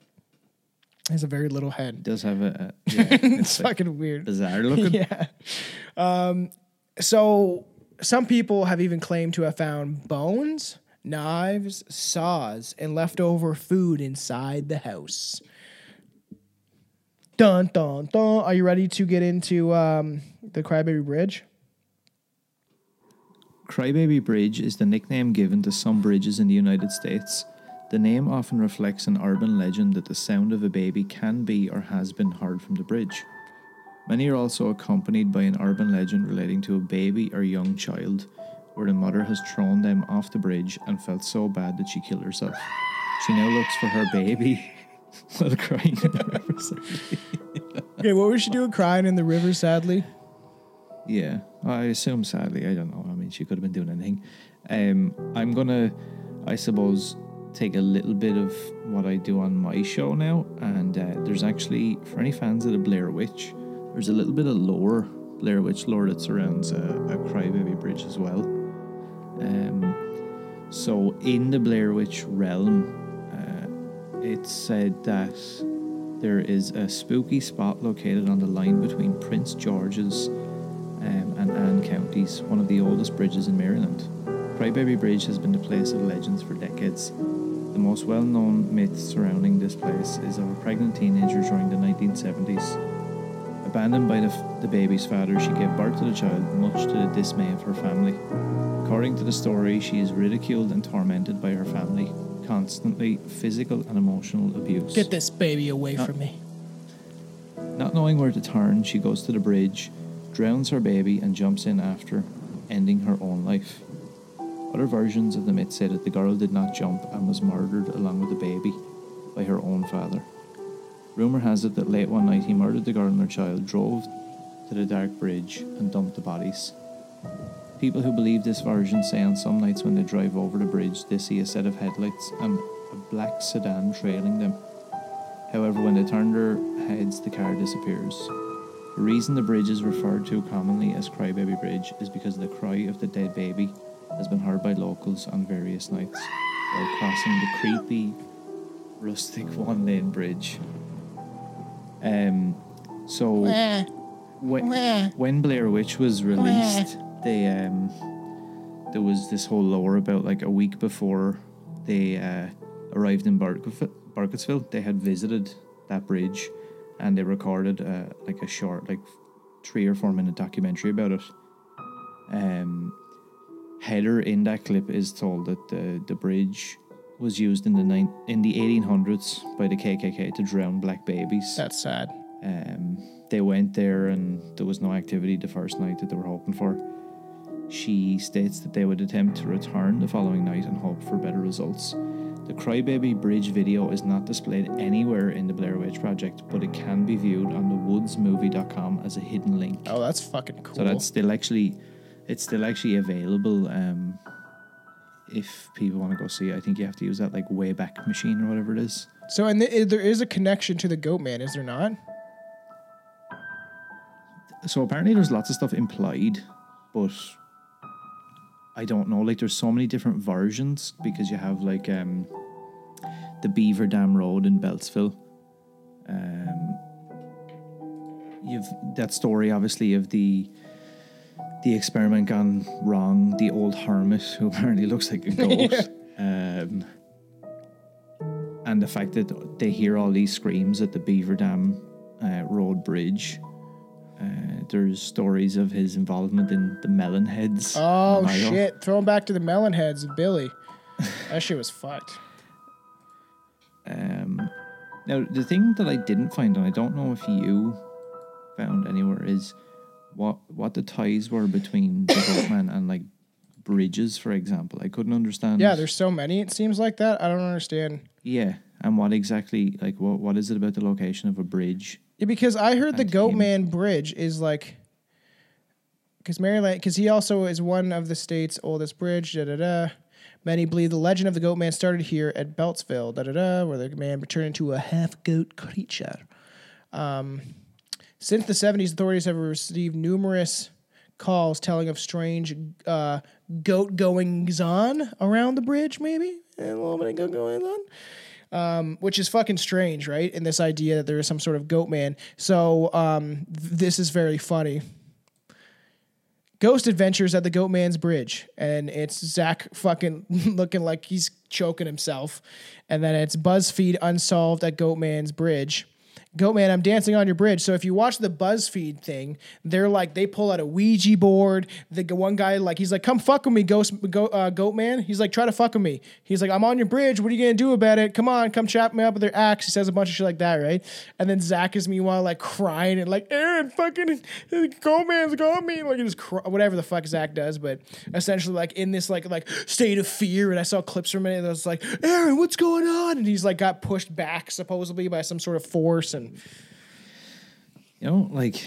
He has a very little It head. does have a, a *laughs* yeah, It's it's like fucking weird. bizarre *laughs* looking. Yeah. Um. So some people have even claimed to have found bones, knives, saws, and leftover food inside the house. Dun dun dun. Are you ready to get into um, the Crybaby Bridge? Crybaby Bridge is the nickname given to some bridges in the United States. The name often reflects an urban legend that the sound of a baby can be or has been heard from the bridge. Many are also accompanied by an urban legend relating to a baby or young child, where the mother has thrown them off the bridge and felt so bad that she killed herself. She now looks for her baby *laughs* while crying in the riverside. Okay, what was she doing crying in the river, sadly? Yeah, I assume sadly. I don't know. I mean, she could have been doing anything. Um, I'm gonna, I suppose, take a little bit of what I do on my show now, and uh, there's actually for any fans of the Blair Witch, there's a little bit of lore, Blair Witch lore that surrounds a, a Crybaby Bridge as well. Um, so in the Blair Witch realm, uh, it's said that there is a spooky spot located on the line between Prince George's um, and Anne counties, one of the oldest bridges in Maryland. Crybaby Bridge has been the place of legends for decades. The most well known myth surrounding this place is of a pregnant teenager during the 1970s. Abandoned by the, f- the baby's father, she gave birth to the child, much to the dismay of her family. According to the story, she is ridiculed and tormented by her family, constantly physical and emotional abuse. Get this baby away Uh, from me. Not knowing where to turn, she goes to the bridge, drowns her baby, and jumps in after, ending her own life. Other versions of the myth say that the girl did not jump and was murdered along with the baby by her own father. Rumour has it that late one night he murdered the girl and her child, drove to the dark bridge, and dumped the bodies. People who believe this version say on some nights when they drive over the bridge they see a set of headlights and a black sedan trailing them. However, when they turn their heads, the car disappears. The reason the bridge is referred to commonly as Crybaby Bridge is because the cry of the dead baby has been heard by locals on various nights while crossing the creepy, rustic one lane bridge. Um, so when, when Blair Witch was released, they um, there was this whole lore about like a week before they uh, arrived in Burkittsville, they had visited that bridge and they recorded uh, like a short, like three or four minute documentary about it. Um, Heather in that clip is told that the the bridge was used in the nine, in the 1800s by the KKK to drown black babies. That's sad. Um, they went there and there was no activity the first night that they were hoping for. She states that they would attempt to return the following night and hope for better results. The Crybaby Bridge video is not displayed anywhere in the Blair Witch Project, but it can be viewed on the woodsmovie.com as a hidden link. Oh, that's fucking cool. So that's still actually, it's still actually available. Um, if people want to go see it, I think you have to use that like Wayback Machine or whatever it is. so, and th- there is a connection to the Goat Man, is there not? so apparently there's lots of stuff implied, but I don't know. Like there's so many different versions because you have like um the Beaver Dam Road in Beltsville. Um you've that story obviously of the the experiment gone wrong, the old hermit who *laughs* apparently looks like a ghost. Um and the fact that they hear all these screams at the Beaver Dam uh, Road Bridge. Uh, there's stories of his involvement in the Melon Heads. Oh shit! Throw him back to the melon heads, Billy. *laughs* that shit was fucked. Um, now, the thing that I didn't find, and I don't know if you found anywhere, is what what the ties were between the *coughs* Goatman and like bridges, for example. I couldn't understand. Yeah, there's so many. It seems like that. I don't understand. yeah, and what exactly like what what is it about the location of a bridge? Yeah, because I heard the And Goat. Man Bridge is like, because Maryland, because he also is one of the state's oldest bridge. Da da da. Many believe the legend of the Goat Man started here at Beltsville. Da da da, where the man turned into a half goat creature. Um, since the 70s, authorities have received numerous calls telling of strange uh, goat goings on around the bridge. Maybe a little bit of goat goings on which is fucking strange, right? And this idea that there is some sort of goat man. So um, th- this is very funny. Ghost Adventures at the Goat Man's Bridge, and it's Zak fucking *laughs* looking like he's choking himself, and then it's BuzzFeed Unsolved at Goat Man's Bridge. Goat Man, I'm dancing on your bridge. So if you watch the BuzzFeed thing, they're like they pull out a Ouija board. The one guy like he's like, "Come fuck with me, Ghost Go, uh, Goat Man." He's like, "Try to fuck with me." He's like, "I'm on your bridge. What are you gonna do about it? Come on, come chop me up with your axe." He says a bunch of shit like that, right? And then Zak is meanwhile like crying and like, "Aaron, fucking Goat Man's got me," like just whatever the fuck Zak does, but essentially like in this like like state of fear. And I saw clips from it that was like, "Aaron, what's going on?" And he's like got pushed back supposedly by some sort of force and. You know, like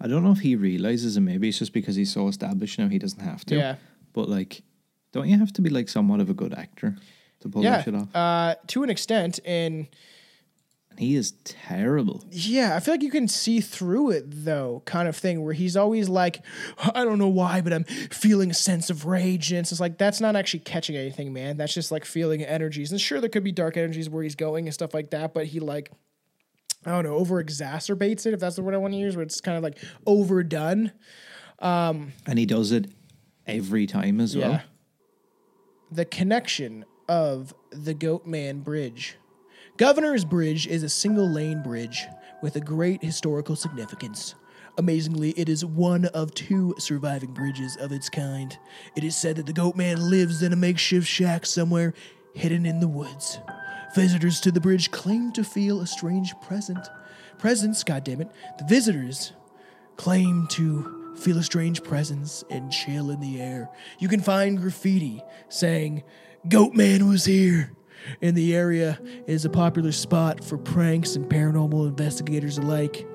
I don't know if he realizes, and maybe it's just because he's so established now he doesn't have to. Yeah. But like, don't you have to be like somewhat of a good actor to pull yeah, that shit off? uh, to an extent, and and he is terrible. yeah, I feel like you can see through it though, kind of thing, where he's always like, I don't know why, but I'm feeling a sense of rage, and it's just like that's not actually catching anything, man. That's just like feeling energies, and sure, there could be dark energies where he's going and stuff like that, but he like. I don't know, over exacerbates it, if that's the word I want to use, where it's kind of like overdone. Um, and he does it every time as well. The connection of the Goatman Bridge. Governor's Bridge is a single lane bridge with a great historical significance. Amazingly, it is one of two surviving bridges of its kind. It is said that the Goatman lives in a makeshift shack somewhere hidden in the woods. Visitors to the bridge claim to feel a strange present. Presence, goddammit. The visitors claim to feel a strange presence and chill in the air. You can find graffiti saying, Goatman was here. And the area is a popular spot for pranks and paranormal investigators alike.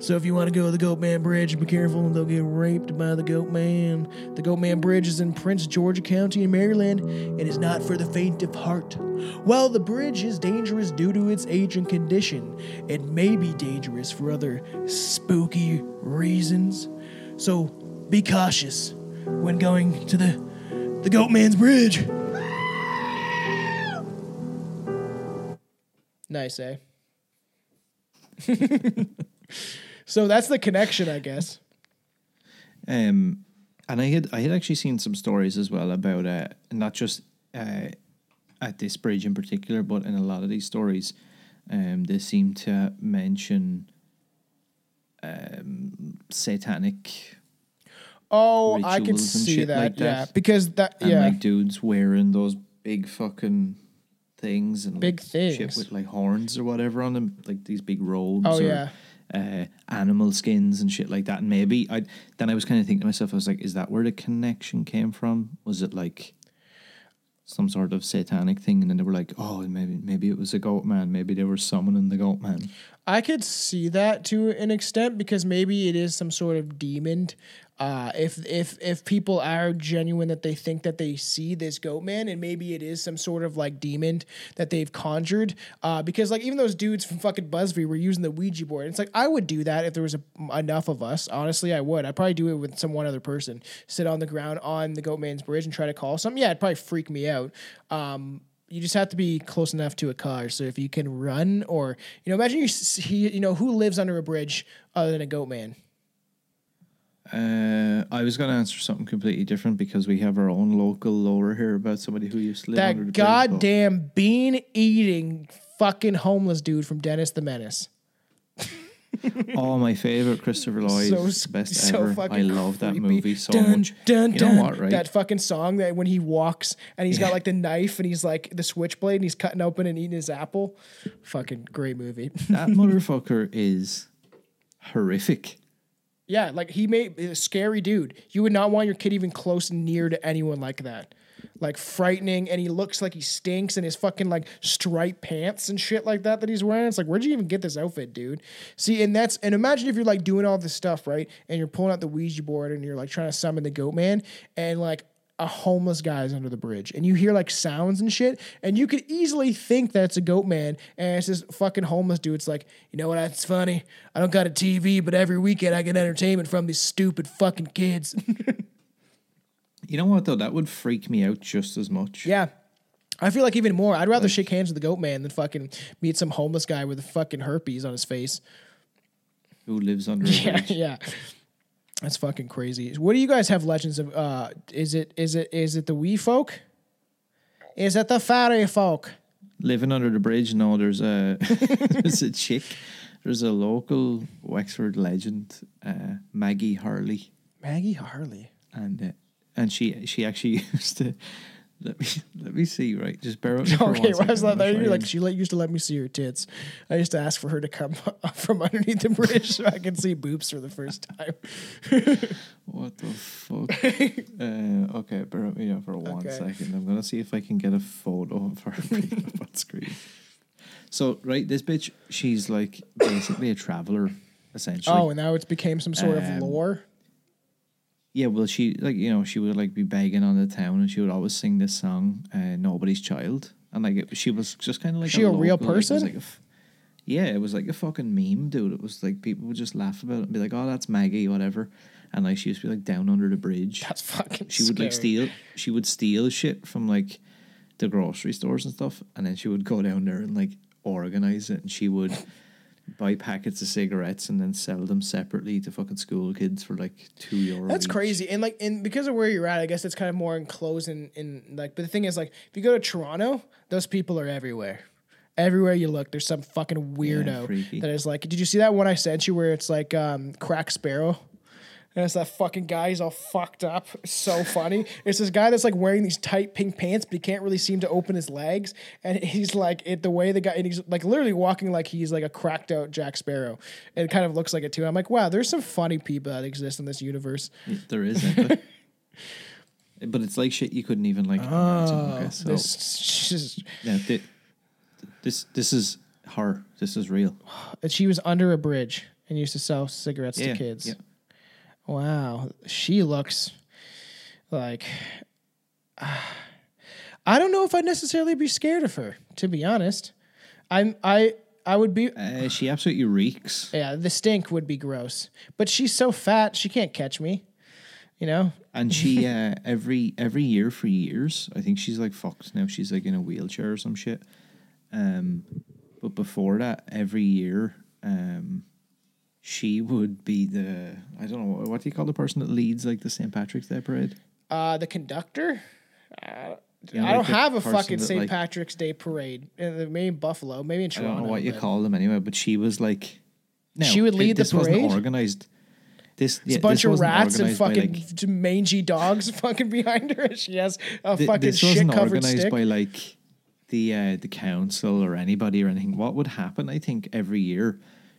So if you want to go to the Goatman Bridge, be careful and don't get raped by the Goatman. The Goatman Bridge is in Prince George County in Maryland and is not for the faint of heart. While the bridge is dangerous due to its age and condition, it may be dangerous for other spooky reasons. So be cautious when going to the the Goatman's Bridge. Nice, eh? *laughs* so that's the connection, I guess. Um, and I had I had actually seen some stories as well about uh, not just uh, at this bridge in particular, but in a lot of these stories, um, they seem to mention um, satanic Oh, I can see that. like Yeah, that. because that. and yeah, like dudes wearing those big fucking things and Big like, things. shit with like horns or whatever on them, like these big robes. Oh, or, yeah. Uh, animal skins and shit like that. And maybe I then I was kind of thinking to myself, I was like, is that where the connection came from? Was it like some sort of satanic thing? And then they were like, oh, maybe maybe it was a goat man. Maybe they were summoning the goat man. I could see that to an extent because maybe it is some sort of demon. Uh, if if if people are genuine that they think that they see this goat man and maybe it is some sort of like demon that they've conjured uh, because like even those dudes from fucking BuzzFeed were using the Ouija board. and It's like I would do that if there was a, enough of us. Honestly, I would. I'd probably do it with some one other person. Sit on the ground on the goat man's bridge and try to call something. Yeah, it'd probably freak me out. Um, you just have to be close enough to a car. So if you can run, or you know, imagine you see, you know, who lives under a bridge other than a goat man. Uh, I was going to answer something completely different because we have our own local lore here about somebody who used to live under the That goddamn bean eating fucking homeless dude from Dennis the Menace. *laughs* Oh, my favorite Christopher Lloyd, So best so ever. I love that creepy. movie so dun, much. Dun, you dun. know what, right? That fucking song that when he walks and he's got like the knife and he's like the switchblade and he's cutting open and eating his apple. Fucking great movie. that *laughs* motherfucker is horrific. Yeah, like he made a scary dude. You would not want your kid even close near to anyone like that. Like frightening, and he looks like he stinks in his fucking like striped pants and shit like that that he's wearing. It's like, where'd you even get this outfit, dude? See, and that's and imagine if you're like doing all this stuff, right? And you're pulling out the Ouija board and you're like trying to summon the goat man, and like a homeless guy is under the bridge, and you hear like sounds and shit, and you could easily think that it's a goat man, and it's this fucking homeless dude. It's like, you know what? That's funny. I don't got a TV, but every weekend I get entertainment from these stupid fucking kids. *laughs* You know what though? That would freak me out just as much. yeah. I feel like even more. I'd rather shake hands with the goat man than fucking meet some homeless guy with a fucking herpes on his face. Who lives under a *laughs* Yeah, bridge? yeah. That's fucking crazy. What do you guys have legends of? Uh, is it is it is it the wee folk? Is it the fairy folk? Living under the bridge. No, there's a *laughs* there's a chick. There's a local Wexford legend, uh, Maggie Harley, Maggie Harley. and uh, and she she actually *laughs* used to. Let me *laughs* let me see. Right, just bear with *laughs* me. Okay, why that I'm there? You're like she let, used to let me see her tits. I used to ask for her to come up *laughs* from underneath the bridge so I could see boobs for the first time. What the fuck? uh, okay, bear with me for one Okay. second. I'm gonna see if I can get a photo of her on screen. So, right, this bitch, she's like basically a traveler, essentially. Oh, and now it's became some sort of Um, lore. Yeah. Well, she like you know she would like be begging on the town, and she would always sing this song, uh, "Nobody's Child," and like it, she was just kind of like She a real local, like, it person? like a f- yeah, it was like a fucking meme, dude. It was like people would just laugh about it and be like, "Oh, that's Maggie," whatever. And like she used to be like down under the bridge. That's fucking. she would like steal she would steal shit from like the grocery stores and stuff and then she would go down there and like organize it and she would buy packets of cigarettes and then sell them separately to fucking school kids for like two euro That's each. crazy, and like, and because of where you're at, I guess it's kind of more enclosed in, in like. But the thing is, like, if you go to Toronto, those people are everywhere. Everywhere you look, there's some fucking weirdo freaky. that is like. Did you see that one I sent you where it's like um, Crack Sparrow? And it's that fucking guy. He's all fucked up. It's so funny. It's this guy that's like wearing these tight pink pants, but he can't really seem to open his legs. And he's like, it the way the guy, and he's like literally walking like he's like a cracked out Jack Sparrow. And it kind of looks like it too. I'm like, wow, there's some funny people that exist in this universe. there is it *laughs* but it's like shit you couldn't even like imagine okay, ah, so Oh, This, just, yeah, thi- this this is her this is real that she was under a bridge and used to sell cigarettes yeah to kids. yeah. Wow, she looks like. *sighs* I don't know if I'd necessarily be scared of her. To be honest, I'm I I would be. Uh, she absolutely reeks Yeah, the stink would be gross. But she's so fat, she can't catch me. You know, And she *laughs* uh, every every year for years, I think she's like fucked now. She's like in a wheelchair or some shit. Um, but before that, every year, um, she would be the I don't know what do you call the person that leads like the St Patrick's Day parade. uh, the conductor. Know, I don't have a fucking St. like- Patrick's Day parade. Uh, Maybe in Buffalo, maybe in I Toronto. don't know what you call them anyway, but she was like Now, She would it- lead the this wasn't organized. This It's yeah, a bunch this of rats and fucking like- mangy dogs *laughs* fucking behind her. She has a Th- fucking this shit wasn't covered organized stick. by like the uh, the council or anybody or anything. What would happen? I think every year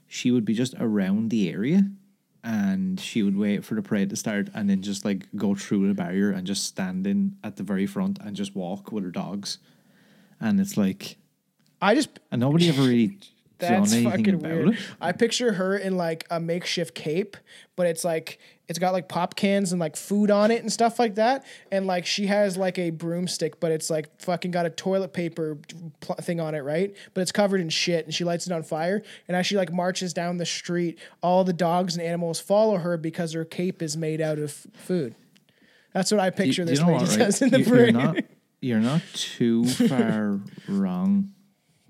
she would be just around the area, and she would wait for the parade to start, and then just like go through the barrier and just stand in at the very front and just walk with her dogs, and it's like, I just and nobody ever really *laughs* That's fucking about weird. it. I picture her in like a makeshift cape, but it's like it's got like pop cans and like food on it and stuff like that. And like she has like a broomstick, but it's like fucking got a toilet paper pl- thing on it, right? But it's covered in shit, and she lights it on fire. And as she like marches down the street, all the dogs and animals follow her because her cape is made out of food. That's what I Do you- picture this you know lady what, right? *laughs* does in the You- you're not you're not too *laughs* far wrong,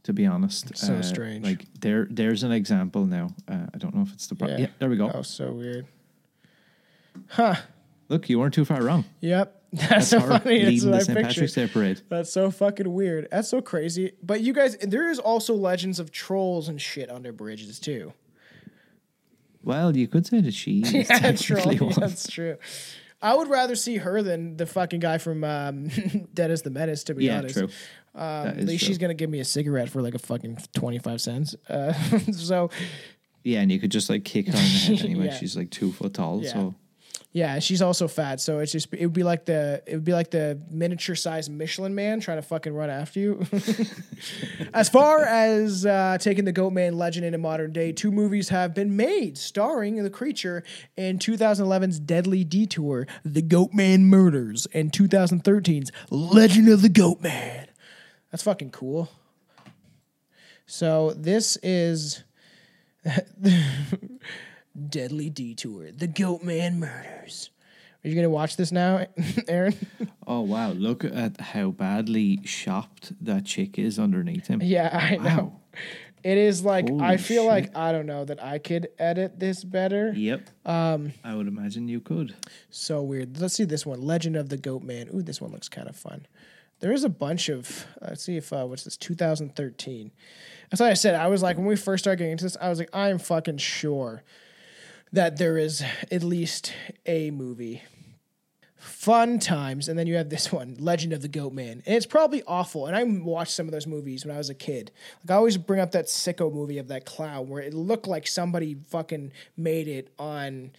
to be honest. So Uh, strange. Like there, there's an example now. Uh, I don't know if it's the. Pro- yeah. there we go. Oh, so weird. Look, you weren't too far wrong. Yep. *laughs* That's, That's so funny. That's what I St. Patrick's Day parade. That's so fucking weird. That's so crazy. But you guys, there is also legends of trolls and shit under bridges too. Well, you could say that she. *laughs* is Yeah, troll. yeah, *laughs* that's true. I would rather see her than the fucking guy from um, Dennis the Menace. To be Yeah, honest, true. Um, at least true. she's gonna give me a cigarette for like a fucking twenty five cents. Uh, so Yeah, and you could just like kick her in the head anyway. Yeah. She's like two foot tall, so yeah, she's also fat. So it's just it would be like the it would be like the miniature sized Michelin man trying to fucking run after you. *laughs* As far as uh, taking the Goat Man legend into modern day, two movies have been made starring the creature in 2011's Deadly Detour, The Goat Man Murders, and 2013's Legend of the Goat Man. That's fucking cool. So this is *laughs* Deadly Detour, The Goat Man Murders. Are you gonna watch this now, *laughs* Aaron? Oh wow! Look at how badly shopped that chick is underneath him. Yeah, I know. It is like I feel shit. like I don't know that I could edit this better. Yep. Um, I would imagine you could. So weird. Let's see this one, Legend of the Goat Man. Ooh, this one looks kind of fun. There is a bunch of. Let's see if uh, what's this? 2013. That's what I said. I was like when we first started getting into this, I was like, I am fucking sure that there is at least a movie. Fun times, and then you have this *laughs* one, Legend of the Goat Man, and it's probably awful. And I watched some of those movies when I was a kid. Like I always bring up that sicko movie of that clown where it looked like somebody fucking made it on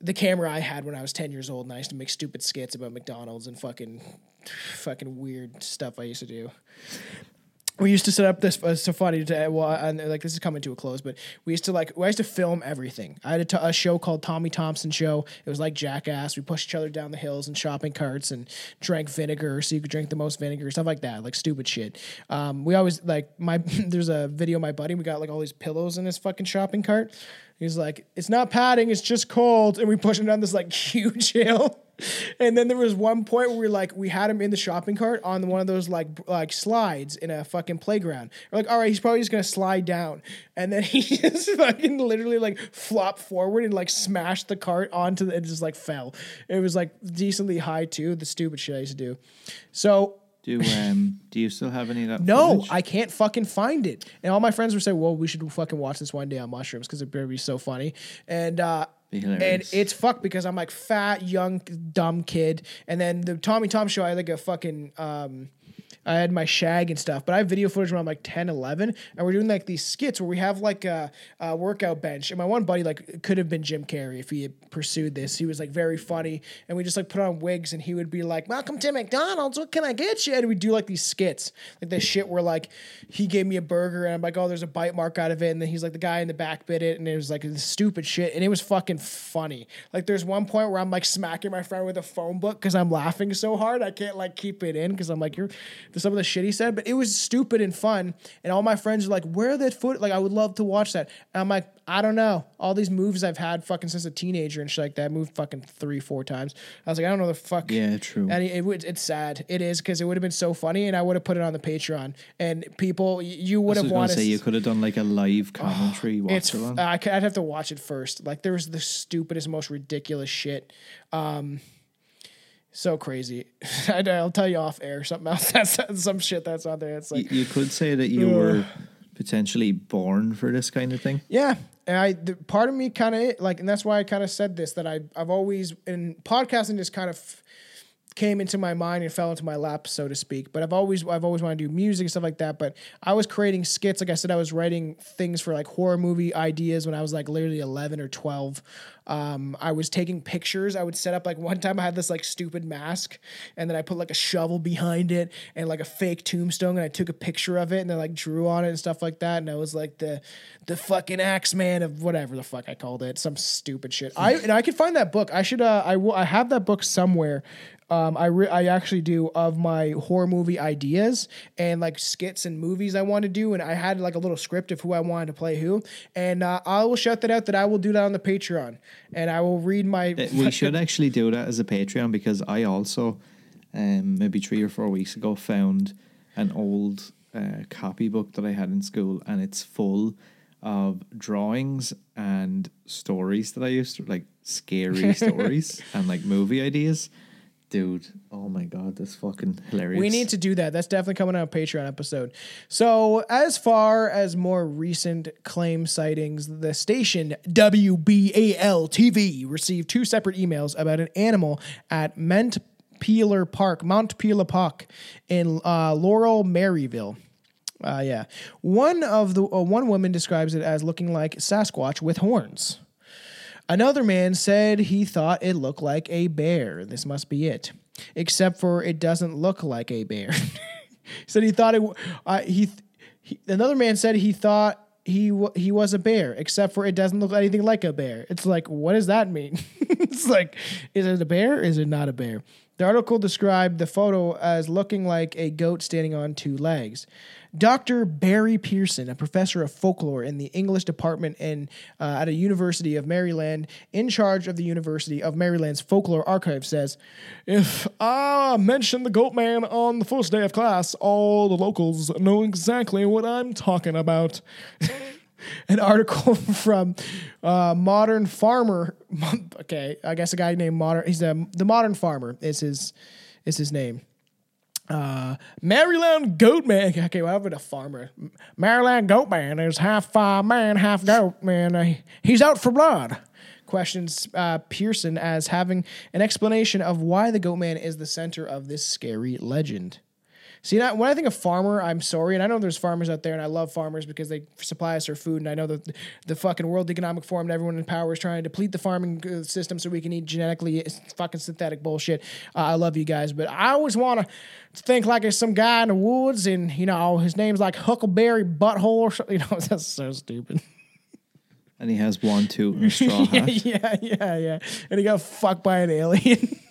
the camera I had when I was 10 years old and I used to make stupid skits about McDonald's and fucking fucking weird stuff I used to do. We used to set up this uh, so funny to well, and like this is coming to a close, but we used to like we used to film everything. I had a, t- a show called Tommy Thompson Show. It was like Jackass. We pushed each other down the hills in shopping carts and drank vinegar so you could drink the most vinegar, stuff like that, like stupid shit. Um, we always like my *laughs* there's a video my buddy. We got like all these pillows in his fucking shopping cart. He's like, it's not padding, it's just cold. And we push him down this like *laughs* huge hill. And then there was one point where we like we had him in the shopping cart on one of those like like slides in a fucking playground. We're like, all right, he's probably just gonna slide down, and then *laughs* he just fucking literally like flopped forward and like smashed the cart onto the, it just like fell. It was like decently high too. The stupid shit I used to do. So Do um do you still have any of that? *laughs* no, footage? I can't fucking find it. And all my friends were saying, "Well, we should fucking watch this one day on mushrooms because it better be so funny." And uh, and it's fucked because I'm like fat, young, dumb kid. And then the Tommy Tom show, I had like a fucking. Um, I had my shag and stuff, but I have video footage when I'm like 10, 11, and we're doing like these skits where we have like a, a workout bench. And my one buddy like could have been Jim Carrey if he had pursued this. He was like very funny, and we just like put on wigs, and he would be like, "Welcome to McDonald's. What can I get you?" And we do like these skits, like this shit where like he gave me a burger, and I'm like, "Oh, there's a bite mark out of it," and then he's like, "The guy in the back bit it," and it was like this stupid shit, and it was fucking funny. Like there's one point where I'm like smacking my friend with a phone book because I'm laughing so hard I can't like keep it in because I'm like, "You're." Some of the shit he said, but it was stupid and fun, and all my friends were like, "Where that foot?" Like I would love to watch that. And I'm like, I don't know. All these moves I've had fucking since a teenager and shit like that. Moved fucking three, four times. I was like, I don't know the fuck. Yeah, true. And it, it it's sad. It is because it would have been so funny, and I would have put it on the Patreon, and people, you would I have wanted. say you could have done like a live *sighs* commentary It's along. I, I'd have to watch it first. Like there was the stupidest, most ridiculous shit. Um, so crazy. *laughs* I, I'll tell you off air something else. *laughs* That's some shit that's on there. It's like you could say that you were potentially born for this kind of thing. yeah, and I the, part of me kind of like, and that's why I kind of said this that I I've always in podcasting just kind of came into my mind and fell into my lap, so to speak. But I've always I've always wanted to do music and stuff like that. But I was creating skits. Like I said, I was writing things for like horror movie ideas when I was like literally eleven or twelve. Um, I was taking pictures. I would set up like one time I had this like stupid mask, and then I put like a shovel behind it and like a fake tombstone, and I took a picture of it and then like drew on it and stuff like that. And I was like the the fucking axe man of whatever the fuck I called it, some stupid shit. I and I could find that book. I should uh I will I have that book somewhere. Um, I re- I actually do of my horror movie ideas and like skits and movies I want to do, and I had like a little script of who I wanted to play who, and uh, I will shout that out that I will do that on the Patreon, and I will read my. Uh, We *laughs* should actually do that as a Patreon because I also, um, maybe three or four weeks ago, found an old uh, copybook that I had in school, and it's full of drawings and stories that I used to like scary *laughs* stories and like movie ideas. Dude, oh my god, that's fucking hilarious. We need to do that. That's definitely coming on a Patreon episode. So, as far as more recent claim sightings, the station WBAL TV received two separate emails about an animal at Mount Peeler Park, Mount Peeler Park in uh, Laurel, Maryville. Uh, yeah, one of the uh, one woman describes it as looking like Sasquatch with horns. Another man said he thought it looked like a bear. This must be it, except for it doesn't look like a bear. *laughs* said he thought it. Uh, he, he. Another man said he thought he he was a bear, except for it doesn't look anything like a bear. It's like, what does that mean? *laughs* it's like, is it a bear? Is it not a bear? The article described the photo as looking like a goat standing on two legs. Dr. Barry Pearson, a professor of folklore in the English department in, uh, at a University of Maryland, in charge of the University of Maryland's folklore archive, says, If I mention the goat man on the first day of class, all the locals know exactly what I'm talking about. *laughs* An article *laughs* from uh, Modern Farmer. *laughs* Okay, I guess a guy named Modern. He's a, the Modern Farmer is his is his name uh, Maryland Goat Man. *laughs* Okay, well, I'm a farmer. Maryland Goat Man is half uh, man, half goat. Man, uh, he's out for blood. Questions uh, Pearson as having an explanation of why the Goat Man is the center of this scary legend. See, now, when I think of farmer, I'm sorry, and I know there's farmers out there, and I love farmers because they supply us our food, and I know that the fucking World Economic Forum and everyone in power is trying to deplete the farming uh, system so we can eat genetically fucking synthetic bullshit. Uh, I love you guys, but I always want to think like it's some guy in the woods, and you know his name's like Huckleberry Butthole or something. You know, *laughs* that's so stupid. And he has one toot and a *laughs* straw yeah, yeah, yeah, yeah. And he got fucked by an alien. *laughs*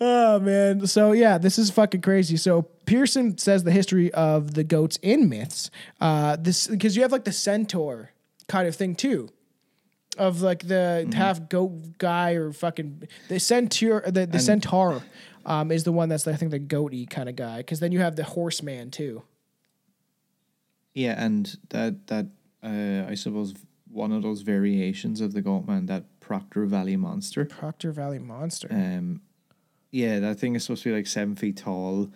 oh man. So yeah, this is fucking crazy. So Pearson says the history of the goats in myths. Uh, this because you have like the centaur kind of thing too. Of like the half goat guy or fucking the centaur, the, the centaur, um, is the one that's I think the goaty kind of guy. Because then you have the horseman too. Yeah, and that that uh, I suppose one of those variations of the Goatman, that Proctor Valley monster. Proctor Valley Monster. Um, yeah, that thing is supposed to be like seven feet tall.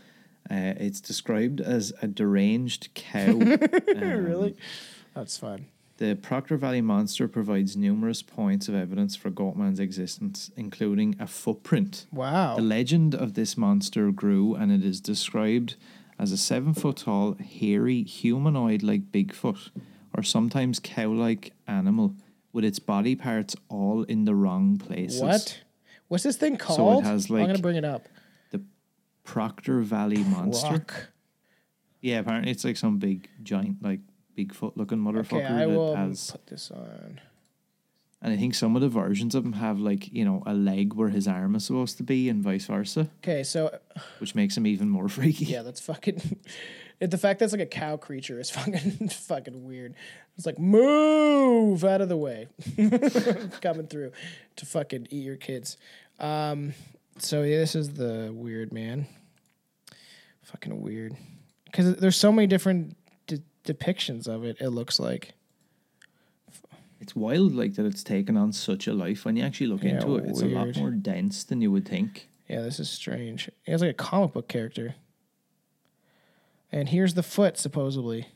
Uh, it's described as a deranged cow. *laughs* really? That's fun. The Proctor Valley monster provides numerous points of evidence for Goatman's existence, including a footprint. Wow. The legend of this monster grew, and it is described as a seven foot tall, hairy, humanoid like Bigfoot, or sometimes cow like animal, with its body parts all in the wrong places. What? What's this thing called? has, like I'm gonna bring it up. The Proctor Valley monster. Rock. Yeah, apparently it's like some big, giant, like Bigfoot looking motherfucker Okay, I that will has. put this on. And I think some of the versions of him have like you know a leg where his arm is supposed to be, and vice versa, Okay, so which makes him even more *laughs* freaky. yeah, that's fucking. It, the fact that it's like a cow creature is *laughs* fucking fucking weird. It's like move out of the way, *laughs* coming through to fucking eat your kids. Um, so yeah, this is the weird man. Fucking weird, because there's so many different de- depictions of it. It looks like. It's wild, like that it's taken on such a life. When you actually look Yeah, into it, it's a lot more dense than you would think. Yeah, this is strange. It's like a comic book character. And here's the foot, supposedly.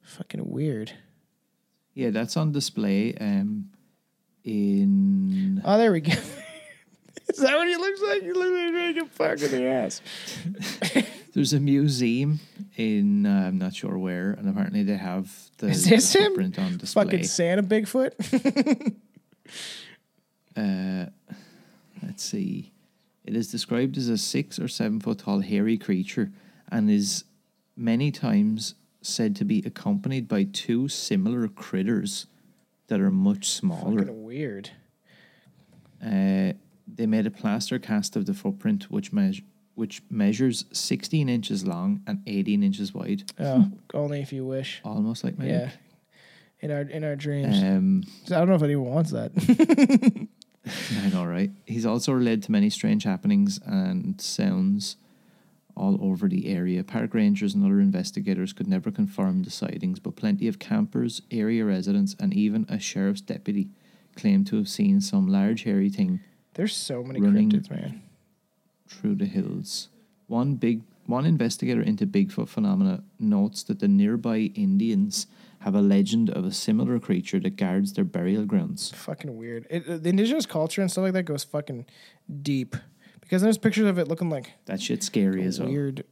Fucking weird. Yeah, that's on display um, in. Oh, there we go. *laughs* Is that what he looks like? He looks like a fucked in the ass. There's a museum in uh, I'm not sure where, and apparently they have the, Is this the him? footprint on display. Fucking Santa Bigfoot. *laughs* Uh, let's see. It is described as a six or seven foot tall hairy creature and is many times said to be accompanied by two similar critters that are much smaller. Fucking weird. Uh, they made a plaster cast of the footprint, which meas- which measures 16 inches long and 18 inches wide, Oh, only if you wish. almost like my Yeah. In our in our dreams. Um, I don't know if anyone wants that. *laughs* I know, right? He's also led to many strange happenings and sounds all over the area. Park rangers and other investigators could never confirm the sightings, but plenty of campers, area residents, and even a sheriff's deputy claim to have seen some large hairy thing There's so many cryptids, man. through the hills. One big one investigator into Bigfoot phenomena notes that the nearby Indians have a legend of a similar creature that guards their burial grounds. Fucking weird. It, uh, the indigenous culture and stuff like that goes fucking deep. Because there's pictures of it looking like That shit's scary as well. weird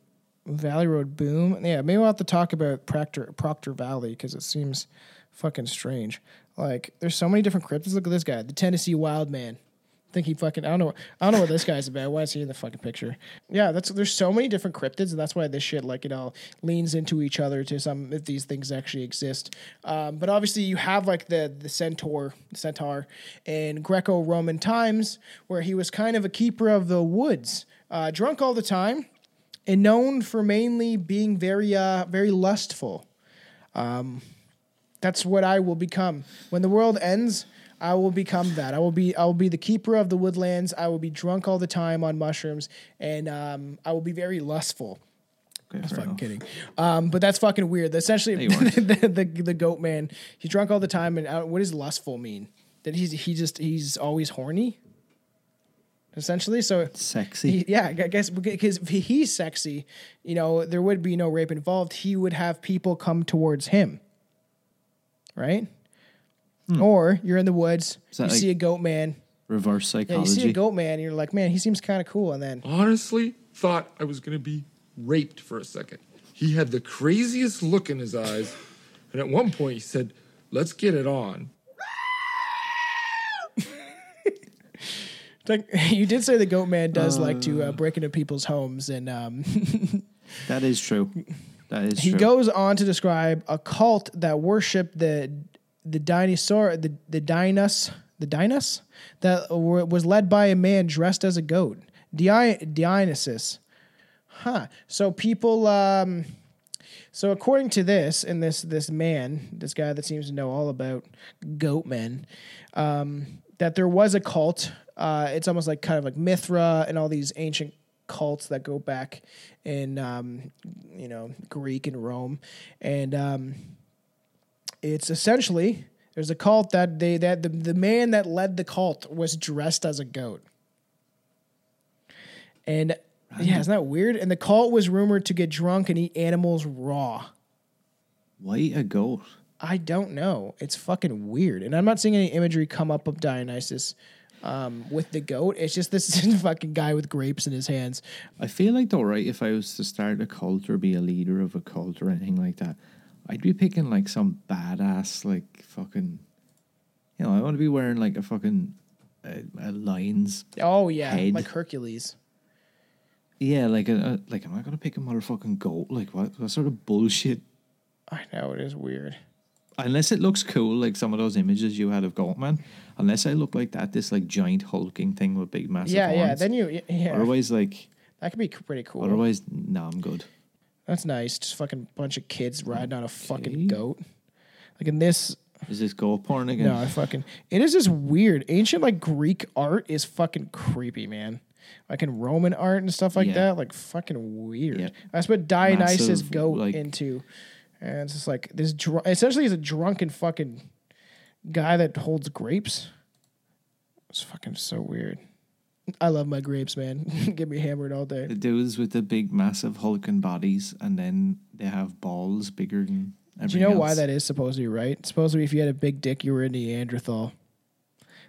Valley Road boom. Yeah, maybe we'll have to talk about Proctor Proctor Valley because it seems fucking strange. Like, there's so many different cryptids. Look at this guy, the Tennessee Wild Man. Think he fucking I don't know I don't know what this guy's about. Why is he in the fucking picture? Yeah, that's there's so many different cryptids, and that's why this shit like it all leans into each other to some if these things actually exist. Um, but obviously you have like the the centaur, centaur in Greco-Roman times, where he was kind of a keeper of the woods, uh, drunk all the time, and known for mainly being very uh very lustful. Um, that's what I will become when the world ends. I will become that. I will be. I will be the keeper of the woodlands. I will be drunk all the time on mushrooms, and um, I will be very lustful. Okay, fair Fucking enough. kidding. Um, but that's fucking weird. Essentially, No, *laughs* the, the the goat man. He's drunk all the time, and uh, what does lustful mean? That he's he just he's always horny. Essentially, so Sexy. he- yeah, I guess because if he's sexy, you know, there would be no rape involved. He would have people come towards him, right? Or you're in the woods, Hmm. That you like see a goat man. Reverse Yeah, you psychology. see a goat man, and you're like, man, he seems kind of cool. And then Honestly, thought I was gonna be raped for a second. He had the craziest look in his eyes, and at one point he said, "Let's get it on." it's *laughs* like *laughs* you did say the goat man does like to uh, break into people's homes, and um, *laughs* That is true. That is he true. goes on to describe a cult that worshipped the the dinosaur the the Dinos the Dinos that were, was led by a man dressed as a goat. Di- Dionysus. Huh. So people um so according to this and this this man this guy that seems to know all about goat men um that there was a cult uh it's almost like kind of like Mithra and all these ancient cults that go back in um, you know Greek and Rome, and um, it's essentially there's a cult that they that the, the man that led the cult was dressed as a goat, and yeah, isn't that weird? And the cult was rumored to get drunk and eat animals raw. Why eat a goat? I don't know. It's fucking weird, and I'm not seeing any imagery come up of Dionysus. Um, with the goat, it's just this *laughs* fucking guy with grapes in his hands. I feel like though, right? If I was to start a cult or be a leader of a cult or anything like that, I'd be picking like some badass, like fucking. You know, I want to be wearing like a fucking uh, a lion's. Oh yeah, Head. like Hercules. Yeah, like a, a like. Am I gonna pick a motherfucking goat? Like what? What sort of bullshit? I know it is weird. Unless it looks cool, like some of those images you had of Goatman. Unless I look like that, this like giant hulking thing with big massive yeah, yeah. Then you, yeah. Otherwise, like, that could be pretty cool. otherwise, nah, I'm good. That's nice. Just fucking bunch of kids riding on a fucking goat. Like in this, Is this goat porn again? no, I fucking. It is just weird. Ancient like Greek art is fucking creepy, man. Like in Roman art and stuff like Yeah. that, like fucking weird. Yeah. That's what Dionysus Massive, goat like- into, and it's just like this. Dr- essentially, he's a drunken fucking guy that holds grapes. It's fucking so weird. I love my grapes, man. *laughs* Get me hammered all day. The dudes with the big, massive hulking bodies, and then they have balls bigger than Do you know why that is supposed to be right? Supposedly, if you had a big dick, you were a Neanderthal.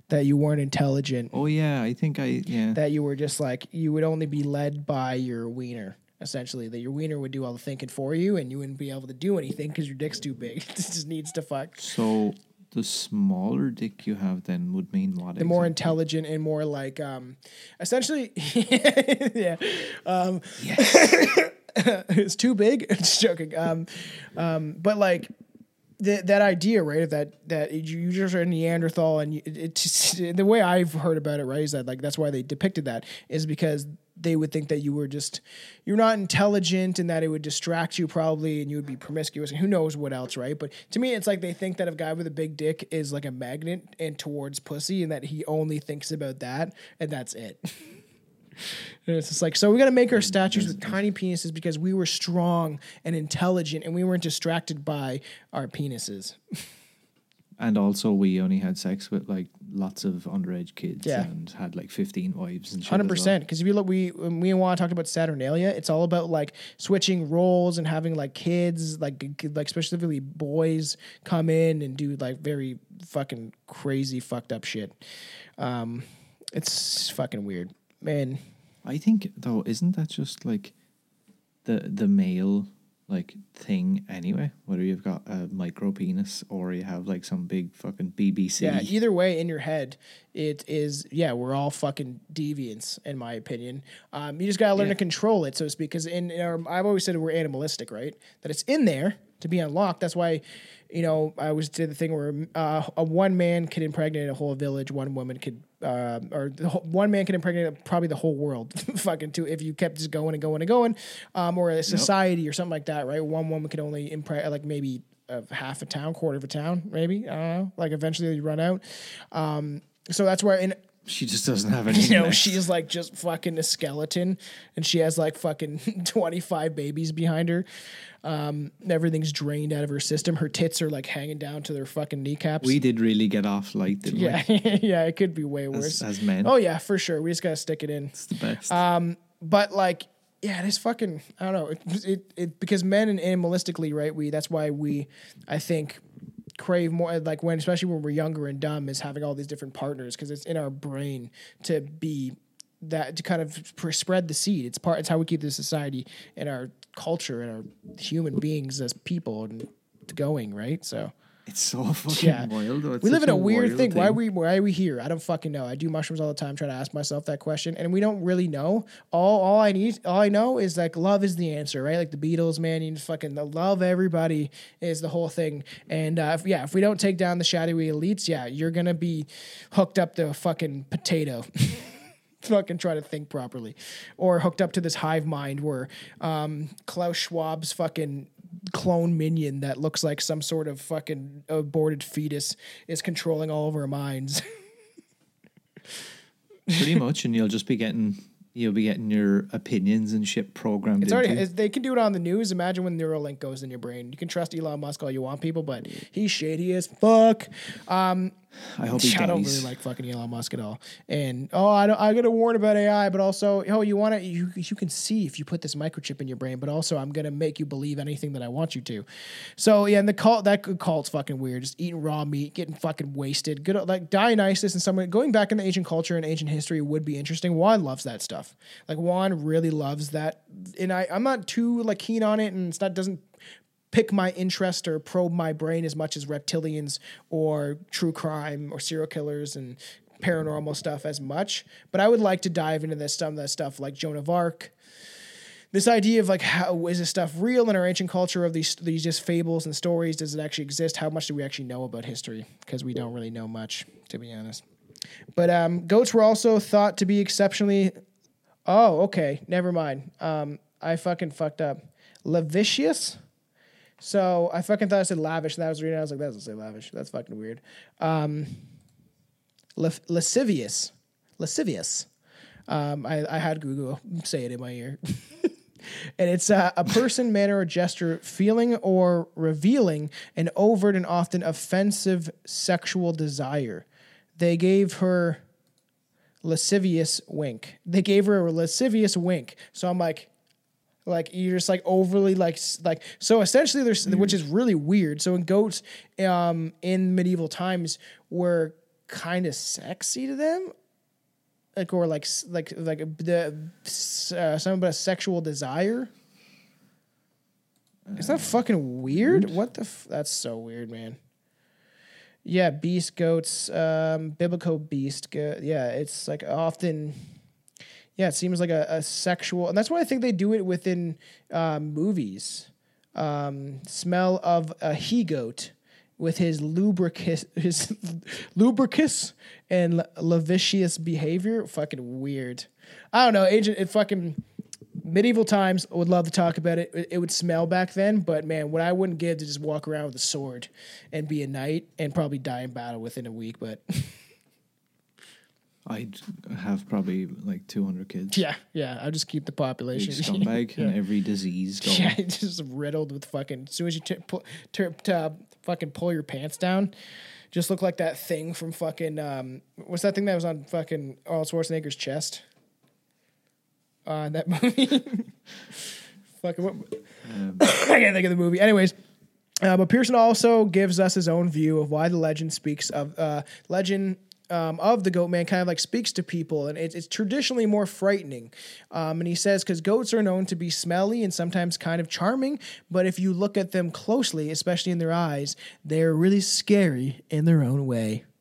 That you weren't intelligent. Oh yeah, I think I yeah. That you were just like you would only be led by your wiener. Essentially, that your wiener would do all the thinking for you, and you wouldn't be able to do anything because your dick's too big. *laughs* it just needs to fuck. so the smaller dick you have then would mean what? The more exactly? intelligent and more like, um, essentially, *laughs* yeah. Um, *laughs* it's too big. *laughs* Just joking. Um, um, but like th- that idea, right? Of that that you just are a Neanderthal, and you, it, it's the way I've heard about it, right? Is that like that's why they depicted that is because they would think that you were just you're not intelligent and that it would distract you probably and you would be promiscuous and who knows what else right? But to me it's like they think that a guy with a big dick is like a magnet and towards pussy and that he only thinks about that and that's it. *laughs* And it's just like so we got to make our statues with tiny penises because we were strong and intelligent and we weren't distracted by our penises. *laughs* And also, we only had sex with like lots of underage kids Yeah. and had like fifteen wives and shit. Hundred as well. percent. Because if you look, we when me and Juan talked about Saturnalia. It's all about like switching roles and having like kids, like like specifically boys, come in and do like very fucking crazy fucked up shit. Um, it's fucking weird, man. I think though, isn't that just like the the male like thing anyway? Whether you've got a micro penis or you have like some big fucking BBC. Yeah. Either way, in your head, it is. Yeah, we're all fucking deviants, in my opinion. Um, you just gotta learn Yeah. to control it, so to speak. Because in, in our, I've always said we're animalistic, right? That it's in there to be unlocked. That's why, you know, I always did the thing where uh, a one man could impregnate a whole village, one woman could. Uh, or the whole, one man could impregnate probably the whole world, *laughs* fucking too. If you kept just going and going and going, um, or a society or something like that, right? One woman could only impregnate like maybe uh, half a town, quarter of a town, maybe. I don't know. Like eventually you run out. Um, so that's where in She just doesn't have *laughs* any. you know she's like just fucking a skeleton, and she has like fucking *laughs* twenty five babies behind her. Um, everything's drained out of her system. Her tits are like hanging down to their fucking kneecaps. we did really get off light, didn't yeah, we? *laughs* yeah, it could be way worse. as men. Oh yeah, for sure. We just gotta stick it in. It's the best. but like yeah this fucking i don't know it, it, it because men and animalistically right we that's why we i think crave more like when especially when we're younger and dumb is having all these different partners because it's in our brain to be that to kind of spread the seed. It's part it's how we keep the society and our culture and our human beings as people and going right? So it's so *laughs* fucking yeah. wild. Though. It's we live in a weird wild thing. Why are we why are we here? I don't fucking know. I do mushrooms all the time, trying to ask myself that question, and we don't really know. All all I need, all I know is like love is the answer, right? Like the Beatles, man. You fucking love everybody is the whole thing. And uh, if, yeah, if we don't take down the shadowy elites, yeah, you're gonna be hooked up to a fucking potato. *laughs* fucking try to think properly, or hooked up to this hive mind where um, Klaus Schwab's fucking clone minion that looks like some sort of fucking aborted fetus is controlling all of our minds. *laughs* Pretty much, and you'll just be getting you'll be getting your opinions and shit programmed. It's already it's, they can do it on the news. Imagine when Neuralink goes in your brain. You can trust Elon Musk all you want, people, but he's shady as fuck. Um, I hope *laughs* he I don't dies. really like fucking Elon Musk at all. And oh, I don't, I gotta warn about AI, but also, oh, you want to, you you can see if you put this microchip in your brain, but also I'm gonna make you believe anything that I want you to. So yeah, and the cult that cult's fucking weird. Just eating raw meat, getting fucking wasted. Good like Dionysus and someone going back into ancient culture and ancient history would be interesting. Juan loves that stuff. Like Juan really loves that, and I I'm not too like keen on it, and it's not doesn't pick my interest or probe my brain as much as reptilians or true crime or serial killers and paranormal stuff as much. But I would like to dive into this some of that stuff like Joan of Arc. This idea of like how is this stuff real in our ancient culture of these these just fables and stories? Does it actually exist? How much do we actually know about history? Because we don't really know much, to be honest. But um, goats were also thought to be exceptionally. Oh, okay. Never mind. Um, I fucking fucked up. Lavicious. So I fucking thought I said lavish, and I was reading. I was like, that doesn't say lavish. That's fucking weird. Um, la- lascivious, lascivious. Um, I, I had Google say it in my ear, *laughs* and it's uh, a person, manner, or gesture feeling or revealing an overt and often offensive sexual desire. They gave her lascivious wink. They gave her a lascivious wink. So I'm like, Like you're just like overly like like so essentially there's which is really weird. So in goats um in medieval times were kind of sexy to them like or like like like the uh, something about a sexual desire. Is that fucking weird? What the? F- That's so weird, man. Yeah, beast goats, um, biblical beast. Go- yeah, it's like often. Yeah, it seems like a, a sexual, and that's why I think they do it within um, movies. Um, smell of a he goat with his lubricus, his *laughs* lubricus and la- lascivious behavior. Fucking weird. I don't know. Agent, it fucking medieval times. Would love to talk about it. It would smell back then, but man, what I wouldn't give to just walk around with a sword and be a knight and probably die in battle within a week. But *laughs* I'd have probably like 200 kids. yeah, yeah, I'll just keep the Big population. *laughs* scumbag and every disease going. *laughs* Yeah, it's just riddled with fucking. As soon as you t- pull, tur to fucking pull your pants down, just look like that thing from fucking. Um, what's that thing that was on fucking Arnold Schwarzenegger's chest? Uh, that *laughs* movie. fucking what? *coughs* I can't think of the movie. Anyways. Uh, but Pearson also gives us his own view of why the legend speaks of uh, legend um, of the goat man kind of like speaks to people, and it's, it's traditionally more frightening. Um, and he says because goats are known to be smelly and sometimes kind of charming, but if you look at them closely, especially in their eyes, they're really scary in their own way. *laughs*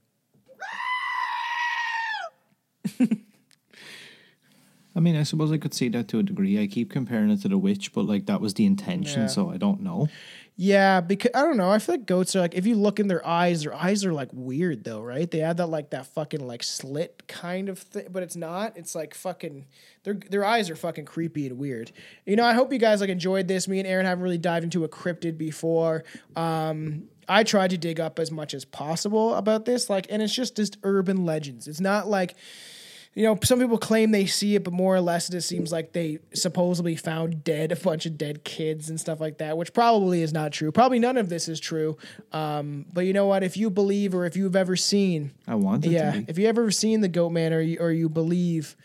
I mean, I suppose I could see that to a degree. I keep comparing it to the witch, but like that was the intention, Yeah. so I don't know. Yeah, because I don't know. I feel like goats are like if you look in their eyes, their eyes are like weird though, right? They have that like that fucking like slit kind of thing, but it's not. It's like fucking their their eyes are fucking creepy and weird. You know, I hope you guys like enjoyed this. Me and Aaron haven't really dived into a cryptid before. Um I tried to dig up as much as possible about this, like, and it's just just urban legends. It's not like you know, some people claim they see it, but more or less it just seems like they supposedly found dead a bunch of dead kids and stuff like that, which probably is not true. Probably none of this is true. Um, but you know what? If you believe or if you've ever seen, I want yeah, if you ever seen the Goat Man or you, or you believe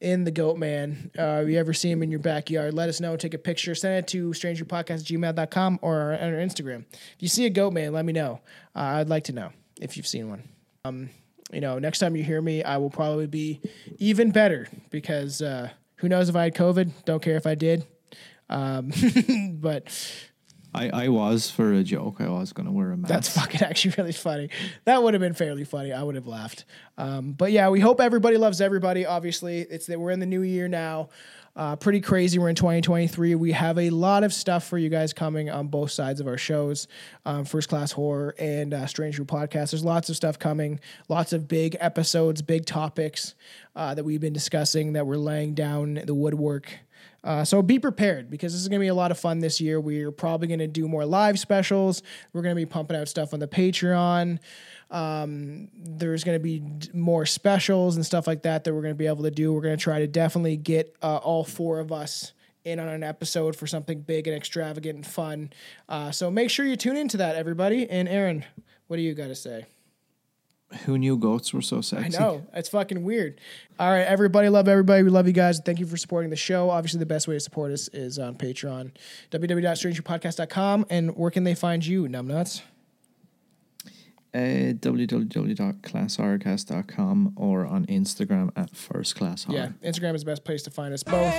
in the Goat Man, uh, you ever see him in your backyard, let us know. Take a picture, send it to strangerpodcast@gmail.com or on our Instagram. If you see a Goat Man, let me know. Uh, I'd like to know if you've seen one you know, next time you hear me, I will probably be even better because uh, who knows if I had COVID? Don't care if I did. Um, *laughs* but I, I was for a joke. I was gonna wear a mask. that's fucking *laughs* actually really funny. That would have been fairly funny. I would have laughed. Um, but yeah, we hope everybody loves everybody. Obviously, it's that we're in the new year now. Uh, pretty crazy. We're in 2023. We have a lot of stuff for you guys coming on both sides of our shows, um, First Class Horror and uh, Strange Brew Podcast. There's lots of stuff coming, lots of big episodes, big topics uh, that we've been discussing that we're laying down the woodwork. Uh, so be prepared because this is going to be a lot of fun this year. We're probably going to do more live specials. We're going to be pumping out stuff on the Patreon. Um, there's going to be more specials and stuff like that that we're going to be able to do. We're going to try to definitely get uh, all four of us in on an episode for something big and extravagant and fun. Uh, so make sure you tune into that, everybody. And Aaron, what do you got to say? Who knew goats were so sexy? I know. It's fucking weird. All right, everybody, love everybody. We love you guys. Thank you for supporting the show. Obviously, the best way to support us is on Patreon, www.strangerpodcast.com. And where can they find you, numbnuts? Uh, www.classrcast.com or on Instagram at first class horror. Yeah, Instagram is the best place to find us both.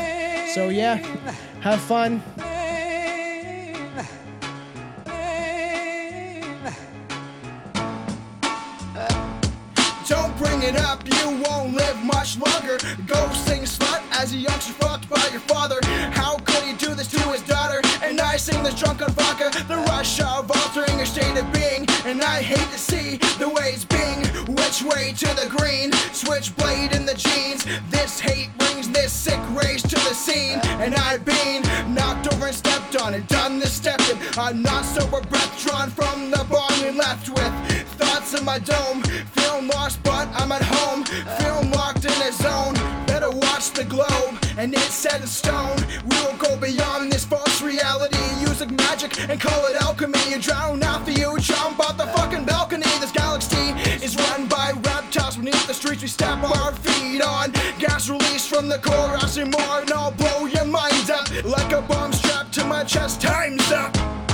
So, yeah, have fun. Don't bring it up, you won't live much longer. Go sing slut as a youngster fucked by your father. How could he do this to his daughter? And I sing this drunk on vodka, the rush of altering your state of being. And I hate to see the way it's being. Which way to the green? Switchblade in the jeans. This hate brings this sick rage to the scene. And I've been knocked over and stepped on and done this stepping. I'm not sober breath drawn from the bong we left with thoughts in my dome. Feeling lost, but I'm at home. Feeling locked in a zone. Better watch the globe, and it's set in stone. We will go beyond this false reality. Use like magic and call it alchemy. You drown after you jump off the fucking balcony. This galaxy is run by reptiles beneath the streets we step our feet on. Gas released from the core, as more, and I'll blow your mind up like a bomb strapped to my chest, time's up.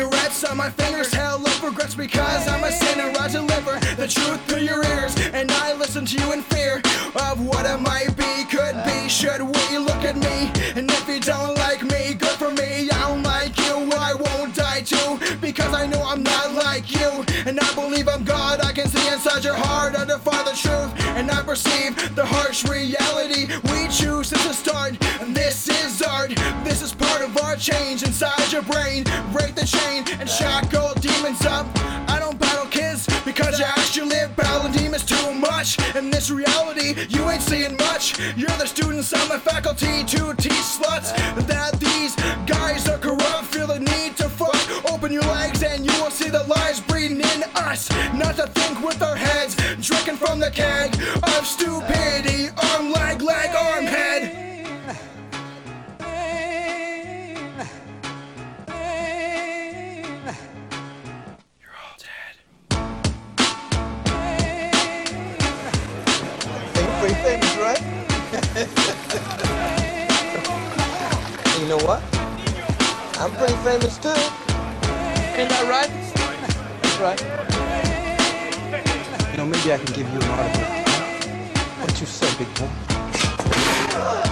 Cigarettes on my fingers, hell of regrets because I'm a sinner. I deliver the truth through your ears, and I listen to you in fear of what it might be, could be. Should we look at me? And if you don't like me, good for me. I don't like you, I won't die too, because I know I'm not like you. And I believe I'm God, I inside your heart, I defy the truth, and I perceive the harsh reality we choose since the start. And this is art, this is part of our change inside your brain. Break the chain and shackle demons up. I don't battle kids because you actually live battling demons too much. In this reality, you ain't seeing much. You're the students on my faculty to teach sluts that these guys are corrupt. Feel the need to fuck. Open your legs and you will see the lies breeding in us. Not to think with our heads, drinking from the keg of stupidity. Arm, leg, leg, arm, head. You're all dead. Ain't pretty famous, right? you know what? I'm pretty famous too. Ain't that right? That's right. Know, maybe I can give you an autograph. What you say, big boy?